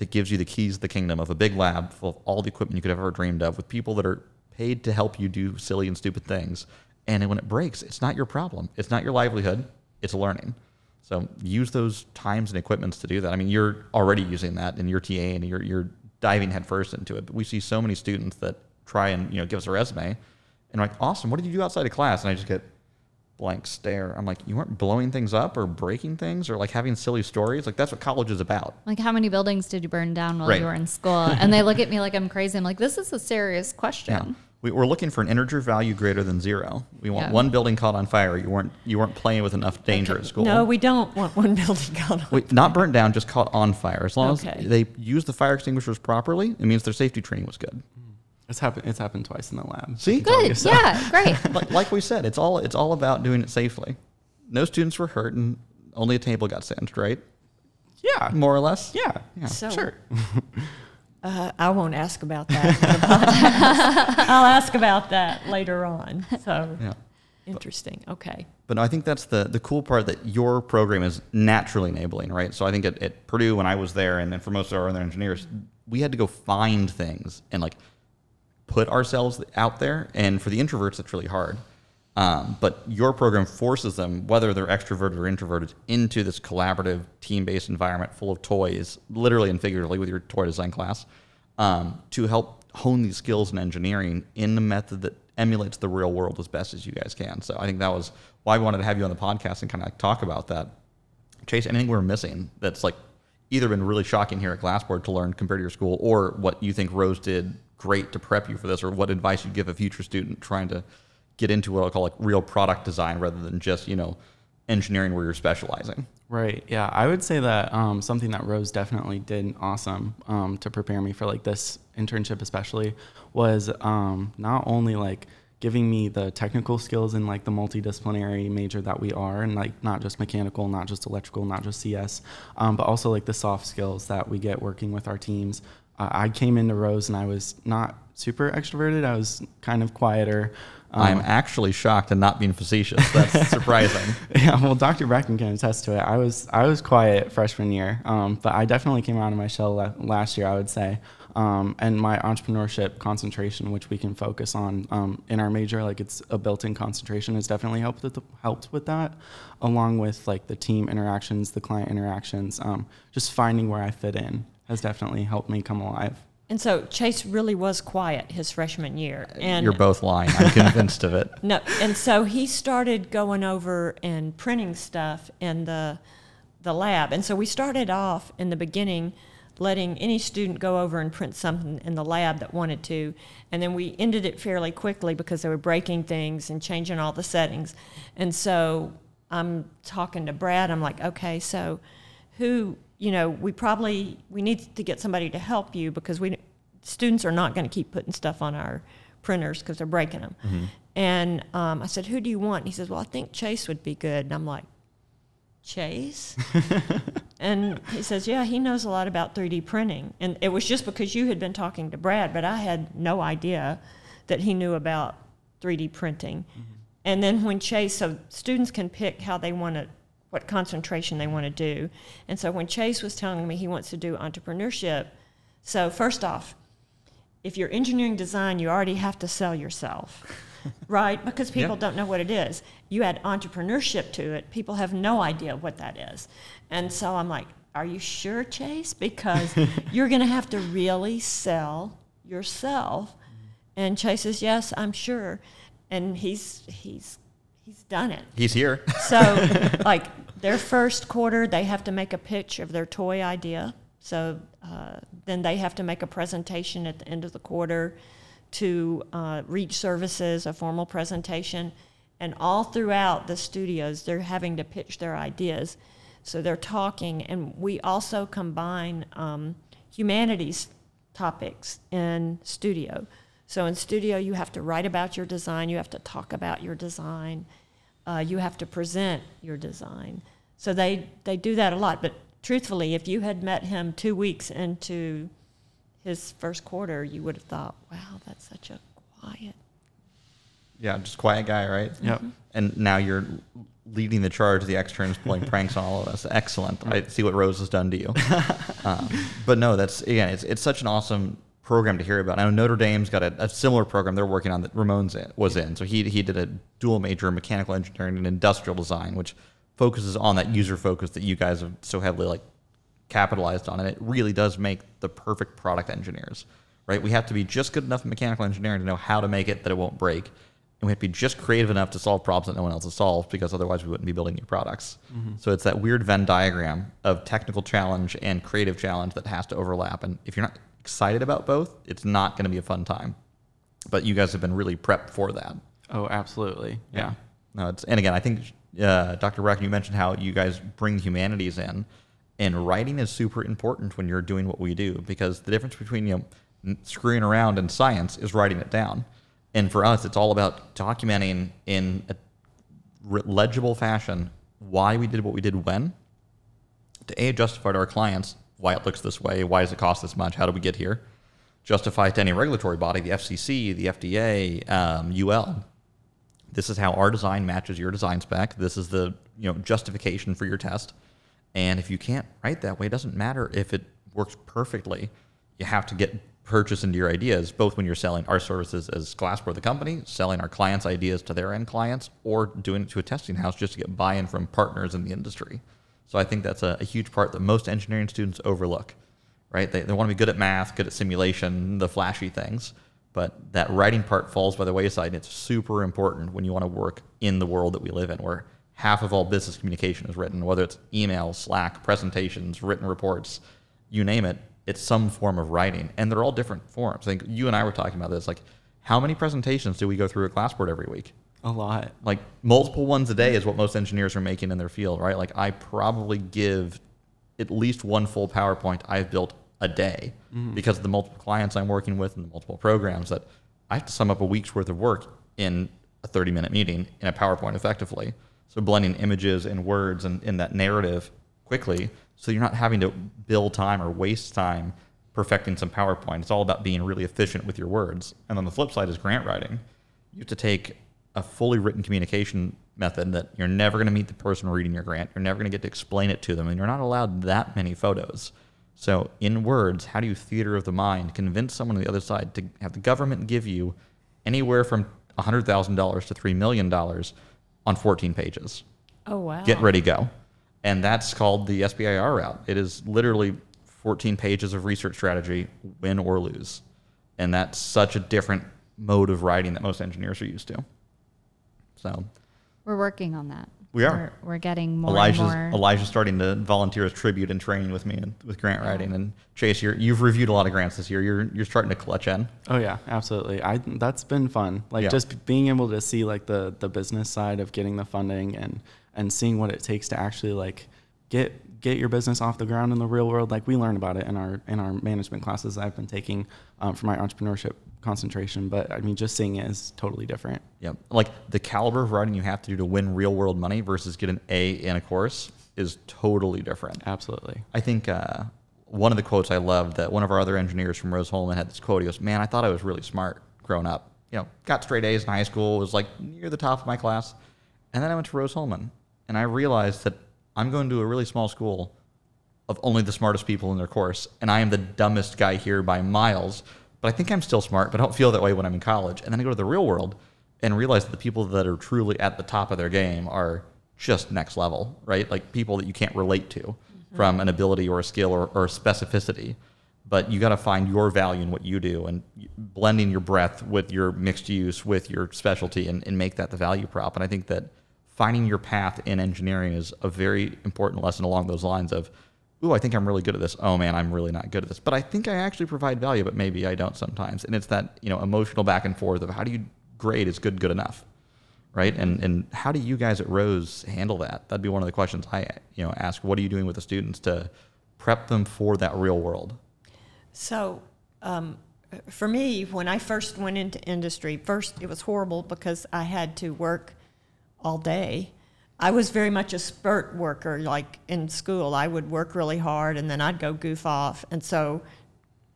that gives you the keys to the kingdom of a big lab full of all the equipment you could have ever dreamed of with people that are paid to help you do silly and stupid things. And when it breaks, it's not your problem. It's not your livelihood. It's learning. So use those times and equipments to do that. I mean, you're already using that in your TA and you're, you're diving headfirst into it. But we see so many students that try and you know give us a resume and like, awesome, what did you do outside of class? And I just get blank stare. I'm like, you weren't blowing things up or breaking things or like having silly stories. Like that's what college is about. like how many buildings did you burn down while Right. you were in school? And they look at me like I'm crazy. I'm like, this is a serious question. Yeah. We, we're looking for an integer value greater than zero. We want Yeah. one building caught on fire. You weren't you weren't playing with enough danger at school. No, we don't want one building caught on. Wait, not burnt down, just caught on fire. As long Okay. as they use the fire extinguishers properly, it means their safety training was good. It's happened. It's happened twice in the lab. See? Good. So- Yeah. Great. like, like we said, it's all it's all about doing it safely. No students were hurt, and only a table got singed, right? Yeah. More or less. Yeah. Yeah. So- Sure. Uh, I won't ask about that. in the podcast. I'll ask about that later on. So Yeah. interesting. Okay. But no, I think that's the the cool part that your program is naturally enabling, right? So I think at, at Purdue when I was there, and then for most of our other engineers, we had to go find things and like put ourselves out there. And for the introverts, it's really hard. Um, but your program forces them, whether they're extroverted or introverted, into this collaborative, team-based environment full of toys, literally and figuratively, with your toy design class, um, to help hone these skills in engineering in the method that emulates the real world as best as you guys can. So I think that was why we wanted to have you on the podcast and kind of like talk about that. Chase, anything we're missing that's like either been really shocking here at Glassboard to learn compared to your school, or what you think Rose did great to prep you for this, or what advice you'd give a future student trying to get into what I call like real product design rather than just you know engineering where you're specializing. Right. Yeah. I would say that um, something that Rose definitely did awesome um, to prepare me for like this internship, especially, was um, not only like giving me the technical skills in like the multidisciplinary major that we are, and like not just mechanical, not just electrical, not just CS, um, but also like the soft skills that we get working with our teams. Uh, I came into Rose and I was not super extroverted. I was kind of quieter. I'm Um, actually shocked and not being facetious. That's surprising. yeah, well, Dr. Brackin can attest to it. I was I was quiet freshman year, um, but I definitely came out of my shell la- last year. I would say, um, and my entrepreneurship concentration, which we can focus on um, in our major, like it's a built-in concentration, has definitely helped with the, helped with that, along with like the team interactions, the client interactions, um, just finding where I fit in has definitely helped me come alive. and so Chase really was quiet his freshman year. And You're both lying. I'm convinced of it. No, and so he started going over and printing stuff in the the lab. And so we started off in the beginning letting any student go over and print something in the lab that wanted to, and then we ended it fairly quickly because they were breaking things and changing all the settings. And so I'm talking to Brad. I'm like, okay, so who you know we probably we need to get somebody to help you because we students are not going to keep putting stuff on our printers because they're breaking them. And um, I said, who do you want? And he says, well, I think Chase would be good. And I'm like, Chase? and he says, yeah, he knows a lot about 3D printing. And it was just because you had been talking to Brad, but I had no idea that he knew about 3D printing. Mm-hmm. And then when Chase, so students can pick how they want to, what concentration they want to do. And so when Chase was telling me he wants to do entrepreneurship, so first off, if you're engineering design, you already have to sell yourself, right? Because people don't know what it is. You add entrepreneurship to it, people have no idea what that is. And so I'm like, are you sure, Chase? Because you're going to have to really sell yourself. And Chase says, yes, I'm sure. And he's, he's, he's done it. He's here. So, like their first quarter, they have to make a pitch of their toy idea. So uh, then they have to make a presentation at the end of the quarter to uh, Reach Services, a formal presentation. And all throughout the studios, they're having to pitch their ideas. So they're talking, and we also combine um, humanities topics in studio. So in studio, you have to write about your design, you have to talk about your design, uh, you have to present your design. So they, they do that a lot. But truthfully, if you had met him two weeks into his first quarter, you would have thought, wow, that's such a quiet. Yeah, just quiet guy, right? Yep. And now you're leading the charge. The externs playing pranks on all of us. Excellent. I see what Rose has done to you. um, but no, that's again, it's it's such an awesome program to hear about. I know Notre Dame's got a, a similar program they're working on that Ramon's in, was in. So he he did a dual major in mechanical engineering and industrial design, which focuses on that user focus that you guys have so heavily like capitalized on, and it really does make the perfect product engineers. Right? We have to be just good enough in mechanical engineering to know how to make it that it won't break, and we have to be just creative enough to solve problems that no one else has solved because otherwise we wouldn't be building new products. So it's that weird Venn diagram of technical challenge and creative challenge that has to overlap. And if you're not excited about both, it's not going to be a fun time. But you guys have been really prepped for that. Oh, absolutely. Yeah. No, it's and again, I think uh, Dr. Brackin, you mentioned how you guys bring humanities in, and writing is super important when you're doing what we do because the difference between you know screwing around and science is writing it down, and for us, it's all about documenting in a legible fashion why we did what we did when, to a justify to our clients why it looks this way, why does it cost this much, how do we get here, justify to any regulatory body, the FCC, the FDA, um, UL. This is how our design matches your design spec. This is the you know justification for your test. And if you can't write that way, it doesn't matter if it works perfectly. You have to get purchase into your ideas, both when you're selling our services as Glassboard, the company, selling our clients' ideas to their end clients, or doing it to a testing house just to get buy-in from partners in the industry. So I think that's a, a huge part that most engineering students overlook, right? They, they want to be good at math, good at simulation, the flashy things, but that writing part falls by the wayside. And it's super important when you want to work in the world that we live in, where half of all business communication is written, whether it's email, Slack, presentations, written reports, you name it, it's some form of writing. And they're all different forms. I think you and I were talking about this. Like, how many presentations do we go through at Glassboard every week? A lot. like multiple ones a day is what most engineers are making in their field, right? Like I probably give at least one full PowerPoint I've built a day mm-hmm. because of the multiple clients I'm working with and the multiple programs that I have to sum up a week's worth of work in a 30 minute meeting in a PowerPoint effectively. So blending images and words and in that narrative quickly so you're not having to build time or waste time perfecting some PowerPoint. It's all about being really efficient with your words. And on the flip side is grant writing. You have to take a fully written communication method that you're never going to meet the person reading your grant. You're never going to get to explain it to them, and you're not allowed that many photos. So, in words, how do you theater of the mind convince someone on the other side to have the government give you anywhere from $100,000 to $3 million on 14 pages? Oh, wow. Get ready, go. And that's called the SBIR route. It is literally 14 pages of research strategy, win or lose. And that's such a different mode of writing that most engineers are used to. So We're working on that. We are. We're, we're getting more Elijah's and more. Elijah's starting to volunteer as tribute and training with me and with grant writing. And Chase, you're, you've reviewed a lot of grants this year. You're you're starting to clutch in. Oh yeah, absolutely. I that's been fun. Like Yeah. just being able to see like the the business side of getting the funding and and seeing what it takes to actually like get get your business off the ground in the real world. Like we learn about it in our in our management classes I've been taking um, for my entrepreneurship concentration. But I mean, just seeing it is totally different. Yeah, Like the caliber of writing you have to do to win real world money versus get an A in a course is totally different. Absolutely. I think uh, one of the quotes I loved that one of our other engineers from Rose Hulman had this quote. He goes, "Man, I thought I was really smart growing up. You know, got straight A's in high school, was like near the top of my class, and then I went to Rose Hulman, and I realized that I'm going to a really small school of only the smartest people in their course, and I am the dumbest guy here by miles. But I think I'm still smart, but I don't feel that way when I'm in college. And then I go to the real world and realize that the people that are truly at the top of their game are just next level, right? Like people that you can't relate to mm-hmm. from an ability or a skill or, or specificity. But you got to find your value in what you do and blending your breadth with your mixed use, with your specialty, and, and make that the value prop. And I think that finding your path in engineering is a very important lesson along those lines of, ooh, I think I'm really good at this. Oh man, I'm really not good at this. But I think I actually provide value, but maybe I don't sometimes. And it's that, you know, emotional back and forth of how do you grade is good good enough? Right? And and how do you guys at Rose handle that? That'd be one of the questions I you know ask. What are you doing with the students to prep them for that real world? So, um, for me, when I first went into industry, first it was horrible because I had to work all day. I was very much a spurt worker, like in school. I would work really hard and then I'd go goof off. And so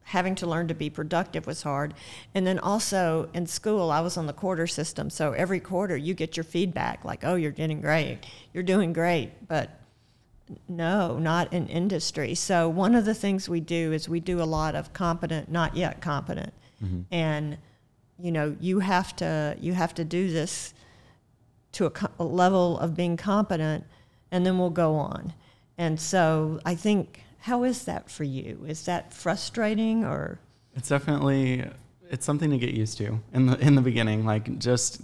having to learn to be productive was hard. And then also in school, I was on the quarter system. So every quarter you get your feedback like, oh, you're getting great, you're doing great. But no, not in industry. So one of the things we do is we do a lot of competent, not yet competent, mm-hmm. and you know you have to you have to do this to a, a level of being competent, and then we'll go on. And so I think, how is that for you? Is that frustrating or? It's definitely it's something to get used to in the in the beginning. Like just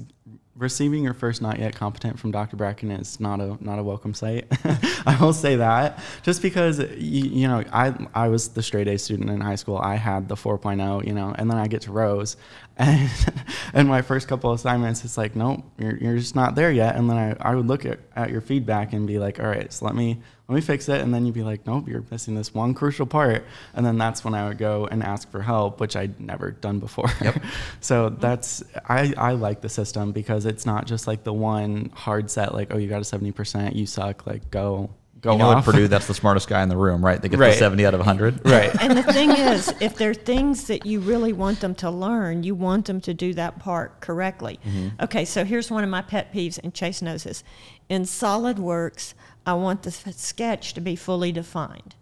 receiving your first not yet competent from Dr. Brackin is not a not a welcome sight. I will say that just because you, you know I I was the straight A student in high school. I had the 4.0, you know, and then I get to Rose, and and my first couple assignments, it's like nope, you're you're just not there yet. And then I I would look at, at your feedback and be like, all right, so let me let me fix it. And then you'd be like, nope, you're missing this one crucial part. And then that's when I would go and ask for help, which I'd never done before. Yep. so that's, I, I like the system because it's not just like the one hard set, like, oh, you got a 70%, you suck, like go, go you know, at off. Purdue, that's the smartest guy in the room, right? They get the 70 out of 100. right. And the thing is, if there are things that you really want them to learn, you want them to do that part correctly. Mm-hmm. Okay, so here's one of my pet peeves, and Chase knows this. In SolidWorks, I want the sketch to be fully defined.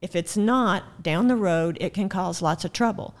If it's not, down the road, it can cause lots of trouble.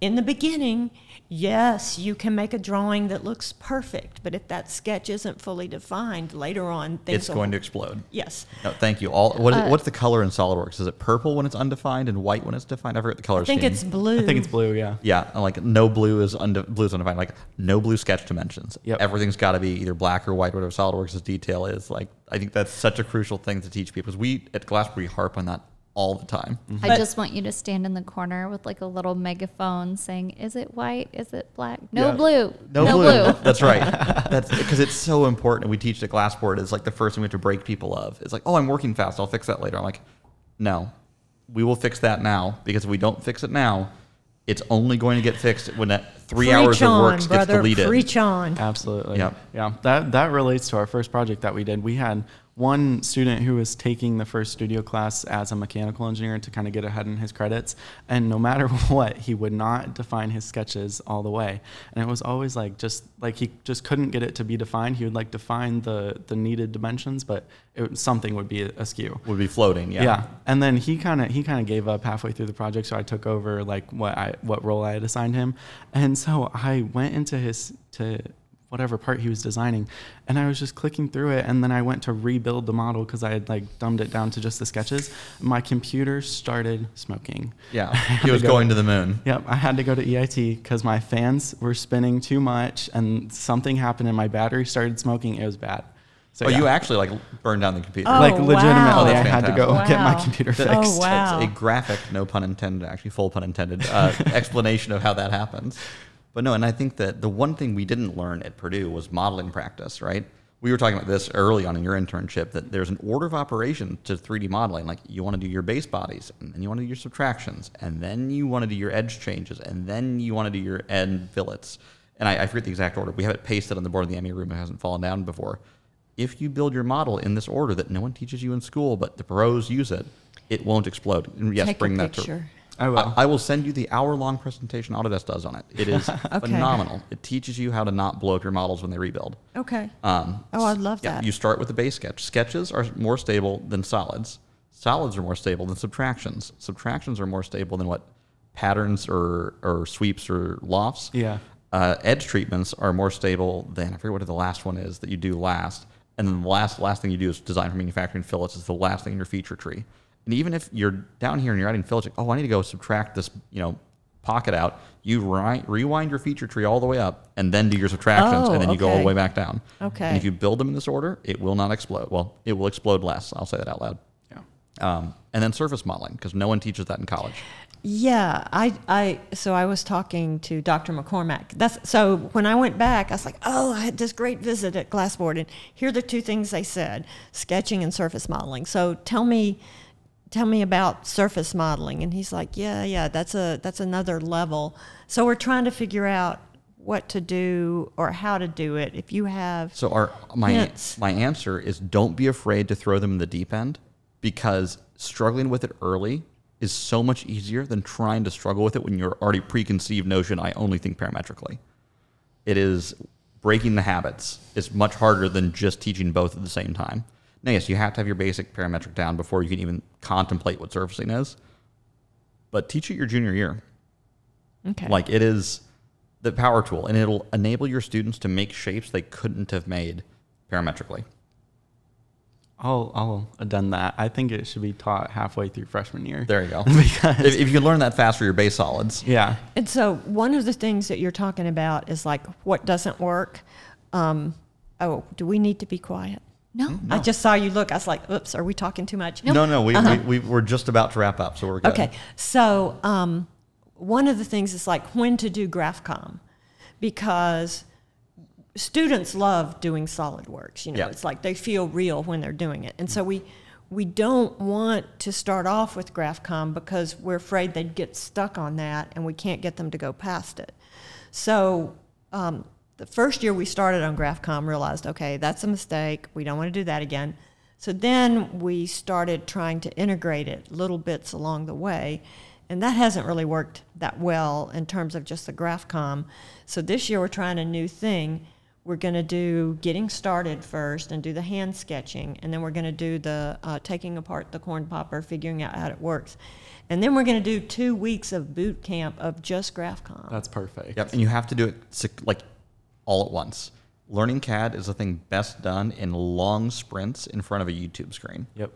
In the beginning, yes, you can make a drawing that looks perfect, but if that sketch isn't fully defined, later on, things It's will- going to explode. Yes. No, thank you. All what is, uh, what's the color in SolidWorks? Is it purple when it's undefined and white when it's defined? I forget the color I think scheme. it's blue. I think it's blue, yeah. Yeah, like no blue is unde- blue is undefined. Like no blue sketch dimensions. Yep. Everything's got to be either black or white. Whatever SolidWorks' detail is. Like I think that's such a crucial thing to teach people. Because we at Glassboard harp on that all the time. Mm-hmm. I But- just want you to stand in the corner with like a little megaphone saying, "Is it white? Is it black? No Yeah. blue. No, blue. That's right. That's because it's so important. We teach at Glassboard. It's like the first thing we have to break people of. It's like, oh, I'm working fast. I'll fix that later. I'm like, no, we will fix that now because if we don't fix it now, it's only going to get fixed when that three Preach hours of on, work gets brother. deleted. Preach on. Absolutely. Yep. Yeah. That that relates to our first project that we did. We had one student who was taking the first studio class as a mechanical engineer to kind of get ahead in his credits, and no matter what, he would not define his sketches all the way. And it was always like just like he just couldn't get it to be defined. He would like define the the needed dimensions, but it, something would be askew. Would be floating. Yeah. Yeah. And then he kind of he kind of gave up halfway through the project, so I took over like what I what role I had assigned him, and so I went into his to whatever part he was designing. And I was just clicking through it. And then I went to rebuild the model because I had like dumbed it down to just the sketches. My computer started smoking. Yeah, he was go- going to the moon. Yep, I had to go to EIT because my fans were spinning too much and something happened and my battery started smoking. It was bad. So Oh, yeah. you actually like burned down the computer. Oh, like wow. legitimately, Oh, I had to go get my computer fixed. Oh, wow. That's a graphic, no pun intended, actually full pun intended, uh, explanation of how that happens. But no, and I think that the one thing we didn't learn at Purdue was modeling practice, right? We were talking about this early on in your internship that there's an order of operation to 3D modeling. Like you want to do your base bodies, and then you want to do your subtractions, and then you want to do your edge changes, and then you want to do your end fillets. And I, I forget the exact order. We have it pasted on the board in the ME room. It hasn't fallen down before. If you build your model in this order that no one teaches you in school, but the pros use it, it won't explode. And yes, Take bring that picture. to. I will. I, I will send you the hour-long presentation Autodesk does on it. It is phenomenal. It teaches you how to not blow up your models when they rebuild. Okay. Um, Oh, I'd love yeah, that. You start with the base sketch. Sketches are more stable than solids. Solids are more stable than subtractions. Subtractions are more stable than what patterns or, or sweeps or lofts. Yeah. Uh, edge treatments are more stable than I forget what the last one is that you do last. And then the last last thing you do is design for manufacturing fillets is the last thing in your feature tree. And even if you're down here and you're adding fillets, like, oh, I need to go subtract this, you know, pocket out. You ri- rewind your feature tree all the way up, and then do your subtractions, Oh, and then you go all the way back down. Okay. And if you build them in this order, it will not explode. Well, it will explode less. I'll say that out loud. yeah. Um, and then surface modeling, because no one teaches that in college. Yeah, I, I, so I was talking to Dr. McCormack. That's so when I went back, I was like, oh, I had this great visit at Glassboard, and here are the two things they said: sketching and surface modeling. So tell me, tell me about surface modeling. And he's like, yeah, yeah, that's a that's another level. So we're trying to figure out what to do or how to do it. If you have, So our my Hints. my answer is don't be afraid to throw them in the deep end, because struggling with it early is so much easier than trying to struggle with it when you're already preconceived notion. I only think parametrically. It is breaking the habits is much harder than just teaching both at the same time. Now, yes, you have to have your basic parametric down before you can even contemplate what surfacing is. But teach it your junior year. okay, Like it is the power tool, and it'll enable your students to make shapes they couldn't have made parametrically. I'll I'll done that. I think it should be taught halfway through freshman year. There you go. Because- if, if you can learn that fast for your base solids, Yeah. And so one of the things that you're talking about is like what doesn't work. Um, oh, do we need to be quiet? No. I just saw you look. I was like, oops, are we talking too much? no, no, we, we, we we're just about to wrap up, so we're good. Okay. So um, one of the things is like when to do GraphCom because students love doing SolidWorks. You know, Yeah. it's like they feel real when they're doing it. And so we we don't want to start off with GraphCom because we're afraid they'd get stuck on that and we can't get them to go past it. So um, the first year we started on GraphCom realized, okay, that's a mistake. We don't want to do that again. So then we started trying to integrate it little bits along the way. And that hasn't really worked that well in terms of just the GraphCom. So this year we're trying a new thing. We're going to do getting started first and do the hand sketching, and then we're going to do the uh, taking apart the corn popper, figuring out how it works. And then we're going to do two weeks of boot camp of just GraphCom. That's perfect. Yep, and you have to do it like all at once. Learning CAD is a thing best done in long sprints in front of a YouTube screen. Yep.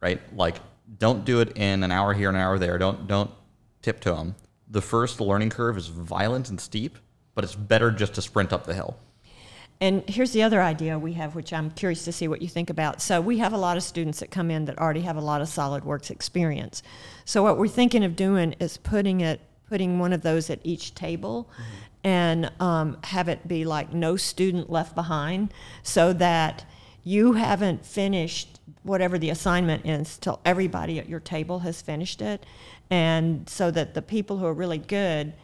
right? Like, don't do it in an hour here, an hour there. Don't don't tiptoe them. The first learning curve is violent and steep, but it's better just to sprint up the hill. And here's the other idea we have, which I'm curious to see what you think about. So we have a lot of students that come in that already have a lot of SolidWorks experience. So what we're thinking of doing is putting it, putting one of those at each table, mm-hmm. And um, have it be like no student left behind, so that you haven't finished whatever the assignment is till everybody at your table has finished it, and so that the people who are really good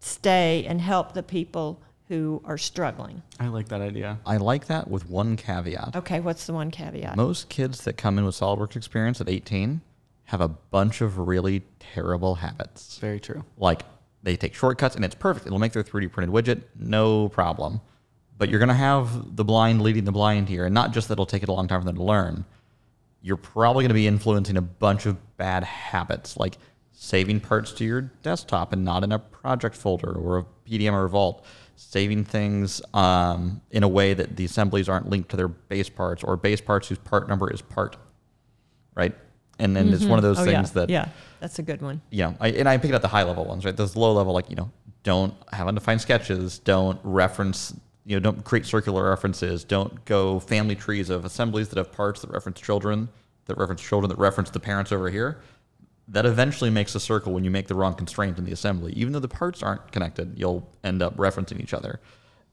stay and help the people who are struggling. I like that idea. I like that with one caveat. Okay, what's the one caveat? Most kids that come in with SolidWorks experience at 18 have a bunch of really terrible habits. Very true. Like they take shortcuts and it's perfect. It'll make their 3D printed widget, no problem. But you're going to have the blind leading the blind here. And not just that it'll take it a long time for them to learn, you're probably going to be influencing a bunch of bad habits, like saving parts to your desktop and not in a project folder or a PDM or a Vault, saving things um, in a way that the assemblies aren't linked to their base parts or base parts whose part number is part, right? And then it's one of mm-hmm. those Oh, things yeah. that yeah, that's a good one. yeah, I, and I picked out the high level ones, right? Those low level, like you know, don't have undefined sketches, don't reference, you know, don't create circular references, don't go family trees of assemblies that have parts that reference children, that reference children, that reference the parents over here. That eventually makes a circle when you make the wrong constraint in the assembly. Even though the parts aren't connected, you'll end up referencing each other.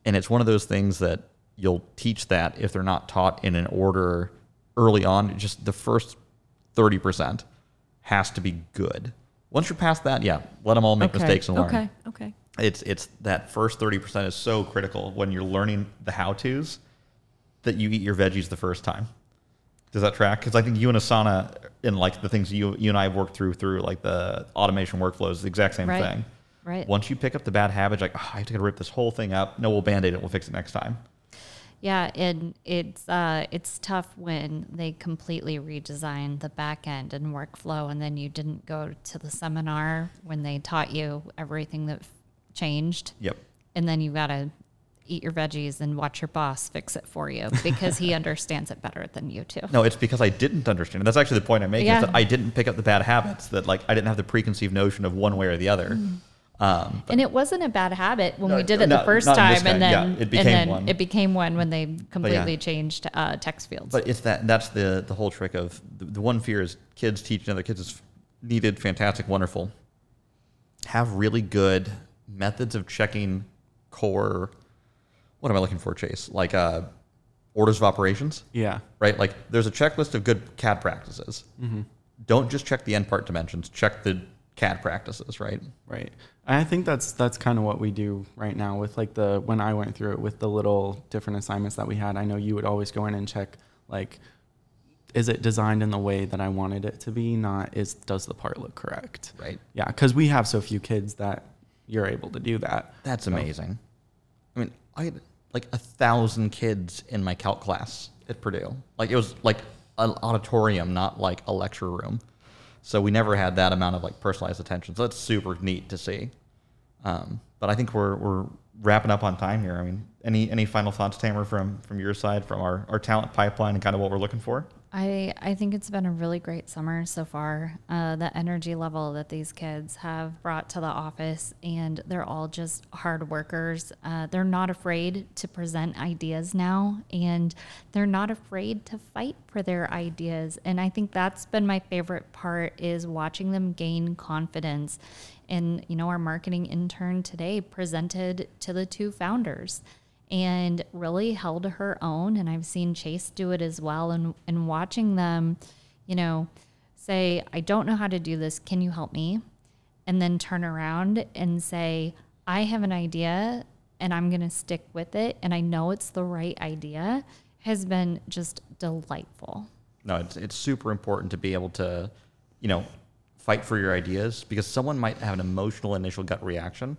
And it's one of those things that you'll teach that if they're not taught in an order early on. Just the first 30% has to be good. Once you're past that, yeah, let them all make Okay. mistakes and learn. Okay, okay. It's it's that first 30% is so critical when you're learning the how-tos that you eat your veggies the first time. Does that track? Because I think you and Asana and like the things you you and I have worked through through like the automation workflows, the exact same Right. thing. Right. Once you pick up the bad habits, like oh, I have to rip this whole thing up. No, we'll band-aid it. We'll fix it next time. Yeah, and it's uh, it's tough when they completely redesign the back end and workflow, and then you didn't go to the seminar when they taught you everything that changed, Yep. and then you gotta eat your veggies and watch your boss fix it for you because he understands it better than you do. No, it's because I didn't understand. it. That's actually the point I'm making. Yeah. Is that I didn't pick up the bad habits. That like I didn't have the preconceived notion of one way or the other. Mm. Um, And it wasn't a bad habit when No, we did it no, the first not in this time, and kind- yeah, then it became and then one. it became one when they completely changed uh, text fields. But it's that that's the the whole trick of the, the one fear is kids teaching other kids is needed, fantastic, wonderful. Have really good methods of checking core. What am I looking for, Chase? Like uh, orders of operations, Yeah. right? Like there's a checklist of good CAD practices. Don't just check the end part dimensions. Check the CAD practices, right? Right. I think that's that's kind of what we do right now with like the when I went through it with the little different assignments that we had. I know you would always go in and check like is it designed in the way that I wanted it to be? Not is does the part look correct? Right. Yeah, because we have so few kids that you're able to do that. That's So- amazing. I mean, I had like a thousand kids in my calc class at Purdue. Like it was like an auditorium, not like a lecture room. So we never had that amount of like personalized attention. So that's super neat to see. Um, but I think we're we're wrapping up on time here. I mean, any any final thoughts, Tamer, from from your side, from our, our talent pipeline and kind of what we're looking for? I, I think it's been a really great summer so far. Uh, the energy level that these kids have brought to the office, and they're all just hard workers. Uh, they're not afraid to present ideas now, and they're not afraid to fight for their ideas. And I think that's been my favorite part is watching them gain confidence. And you know, our marketing intern today presented to the two founders and really held her own. And I've seen Chase do it as well. And, and watching them, you know, say, I don't know how to do this. Can you help me? And then turn around and say, I have an idea and I'm going to stick with it. And I know it's the right idea has been just delightful. No, it's it's super important to be able to, you know, fight for your ideas because someone might have an emotional initial gut reaction,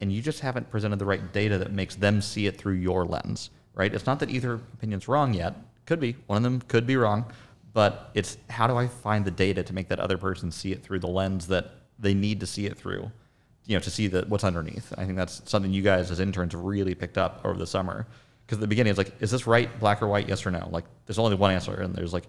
and you just haven't presented the right data that makes them see it through your lens, right? It's not that either opinion's wrong yet. Could be one of them could be wrong, but it's how do I find the data to make that other person see it through the lens that they need to see it through, you know, to see the what's underneath. I think that's something you guys as interns really picked up over the summer. Because at the beginning, it's like, is this right, black or white, yes or no? Like, there's only one answer, and there's like,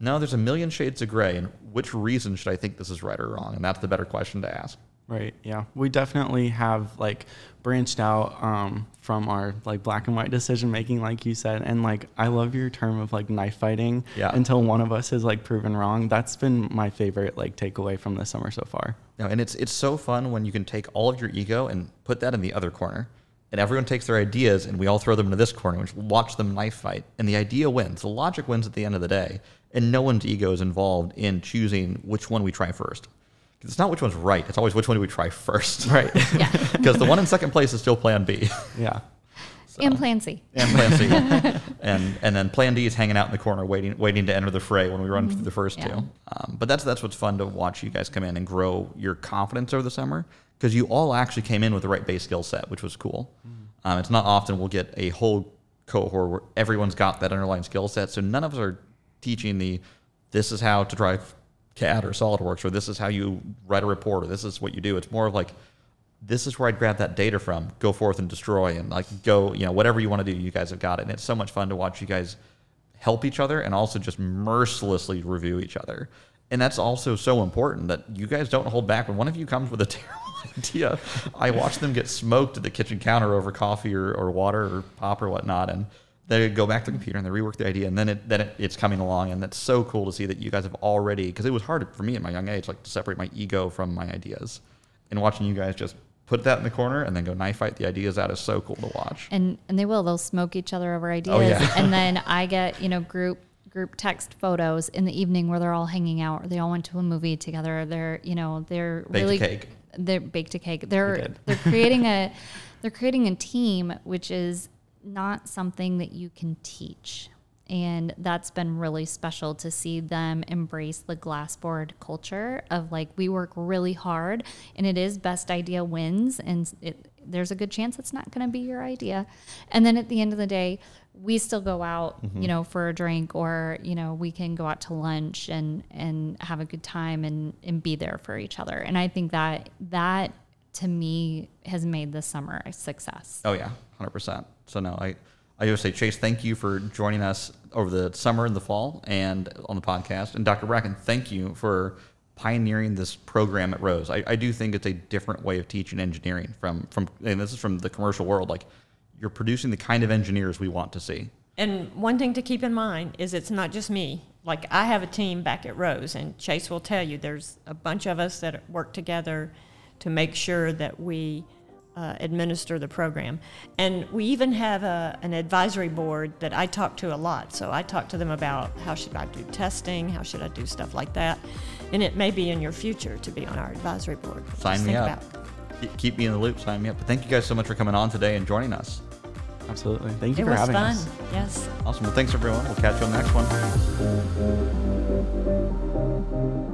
no, there's a million shades of gray, and which reason should I think this is right or wrong? And that's the better question to ask. Right. Yeah. We definitely have like branched out um, from our like black and white decision making, like you said. And like, I love your term of like knife fighting Yeah. until one of us is like proven wrong. That's been my favorite like takeaway from the summer so far. No, and it's it's so fun when you can take all of your ego and put that in the other corner, and everyone takes their ideas and we all throw them into this corner, and watch them knife fight, and the idea wins. The logic wins at the end of the day, and no one's ego is involved in choosing which one we try first. 'Cause It's not which one's right; it's always which one do we try first. Right. Yeah. Because the one in second place is still Plan B. yeah. and Plan C. and Plan C, and and then Plan D is hanging out in the corner, waiting waiting to enter the fray when we run through the first Yeah. two. Um, but that's that's what's fun to watch you guys come in and grow your confidence over the summer because you all actually came in with the right base skill set, which was cool. Um, it's not often we'll get a whole cohort where everyone's got that underlying skill set, so none of us are teaching the this is how to drive CAD or SolidWorks or this is how you write a report or this is what you do. It's more of like this is where I'd grab that data from. Go forth and destroy, and like go, you know, whatever you want to do, you guys have got it. And it's so much fun to watch you guys help each other and also just mercilessly review each other. And that's also so important that you guys don't hold back. When one of you comes with a terrible idea, I watch them get smoked at the kitchen counter over coffee or, or water or pop or whatnot, and they go back to the computer and they rework the idea, and then it then it, it's coming along, and that's so cool to see that you guys have already because it was hard for me at my young age, like to separate my ego from my ideas, and watching you guys just put that in the corner and then go knife fight the ideas out is so cool to watch. And and they will. They'll smoke each other over ideas. Oh, yeah. and then I get, you know, group group text photos in the evening where they're all hanging out or they all went to a movie together. They're, you know, they're Baked a really cake. They're baked a cake. They're they're creating a they're creating a team which is not something that you can teach. And that's been really special to see them embrace the glassboard culture of like we work really hard and it is best idea wins and it, there's a good chance it's not going to be your idea. And then at the end of the day, we still go out, mm-hmm. you know, for a drink or, you know, we can go out to lunch and and have a good time and and be there for each other. And I think that that to me has made this summer a success. Oh yeah, hundred percent. So no, I I just say Chase, thank you for joining us over the summer and the fall and on the podcast. And Dr. Brackin, thank you for pioneering this program at Rose. I, I do think it's a different way of teaching engineering from from and this is from the commercial world. Like you're producing the kind of engineers we want to see. And one thing to keep in mind is it's not just me. Like I have a team back at Rose, and Chase will tell you there's a bunch of us that work together to make sure that we uh, administer the program. And we even have a, an advisory board that I talk to a lot. So I talk to them about how should I do testing, how should I do stuff like that. And it may be in your future to be on our advisory board. Sign me up. about. Keep- Keep me in the loop. Sign me up. But thank you guys so much for coming on today and joining us. Absolutely. Thank you It for was having fun. us. Yes. Awesome. Well, thanks everyone. We'll catch you on the next one.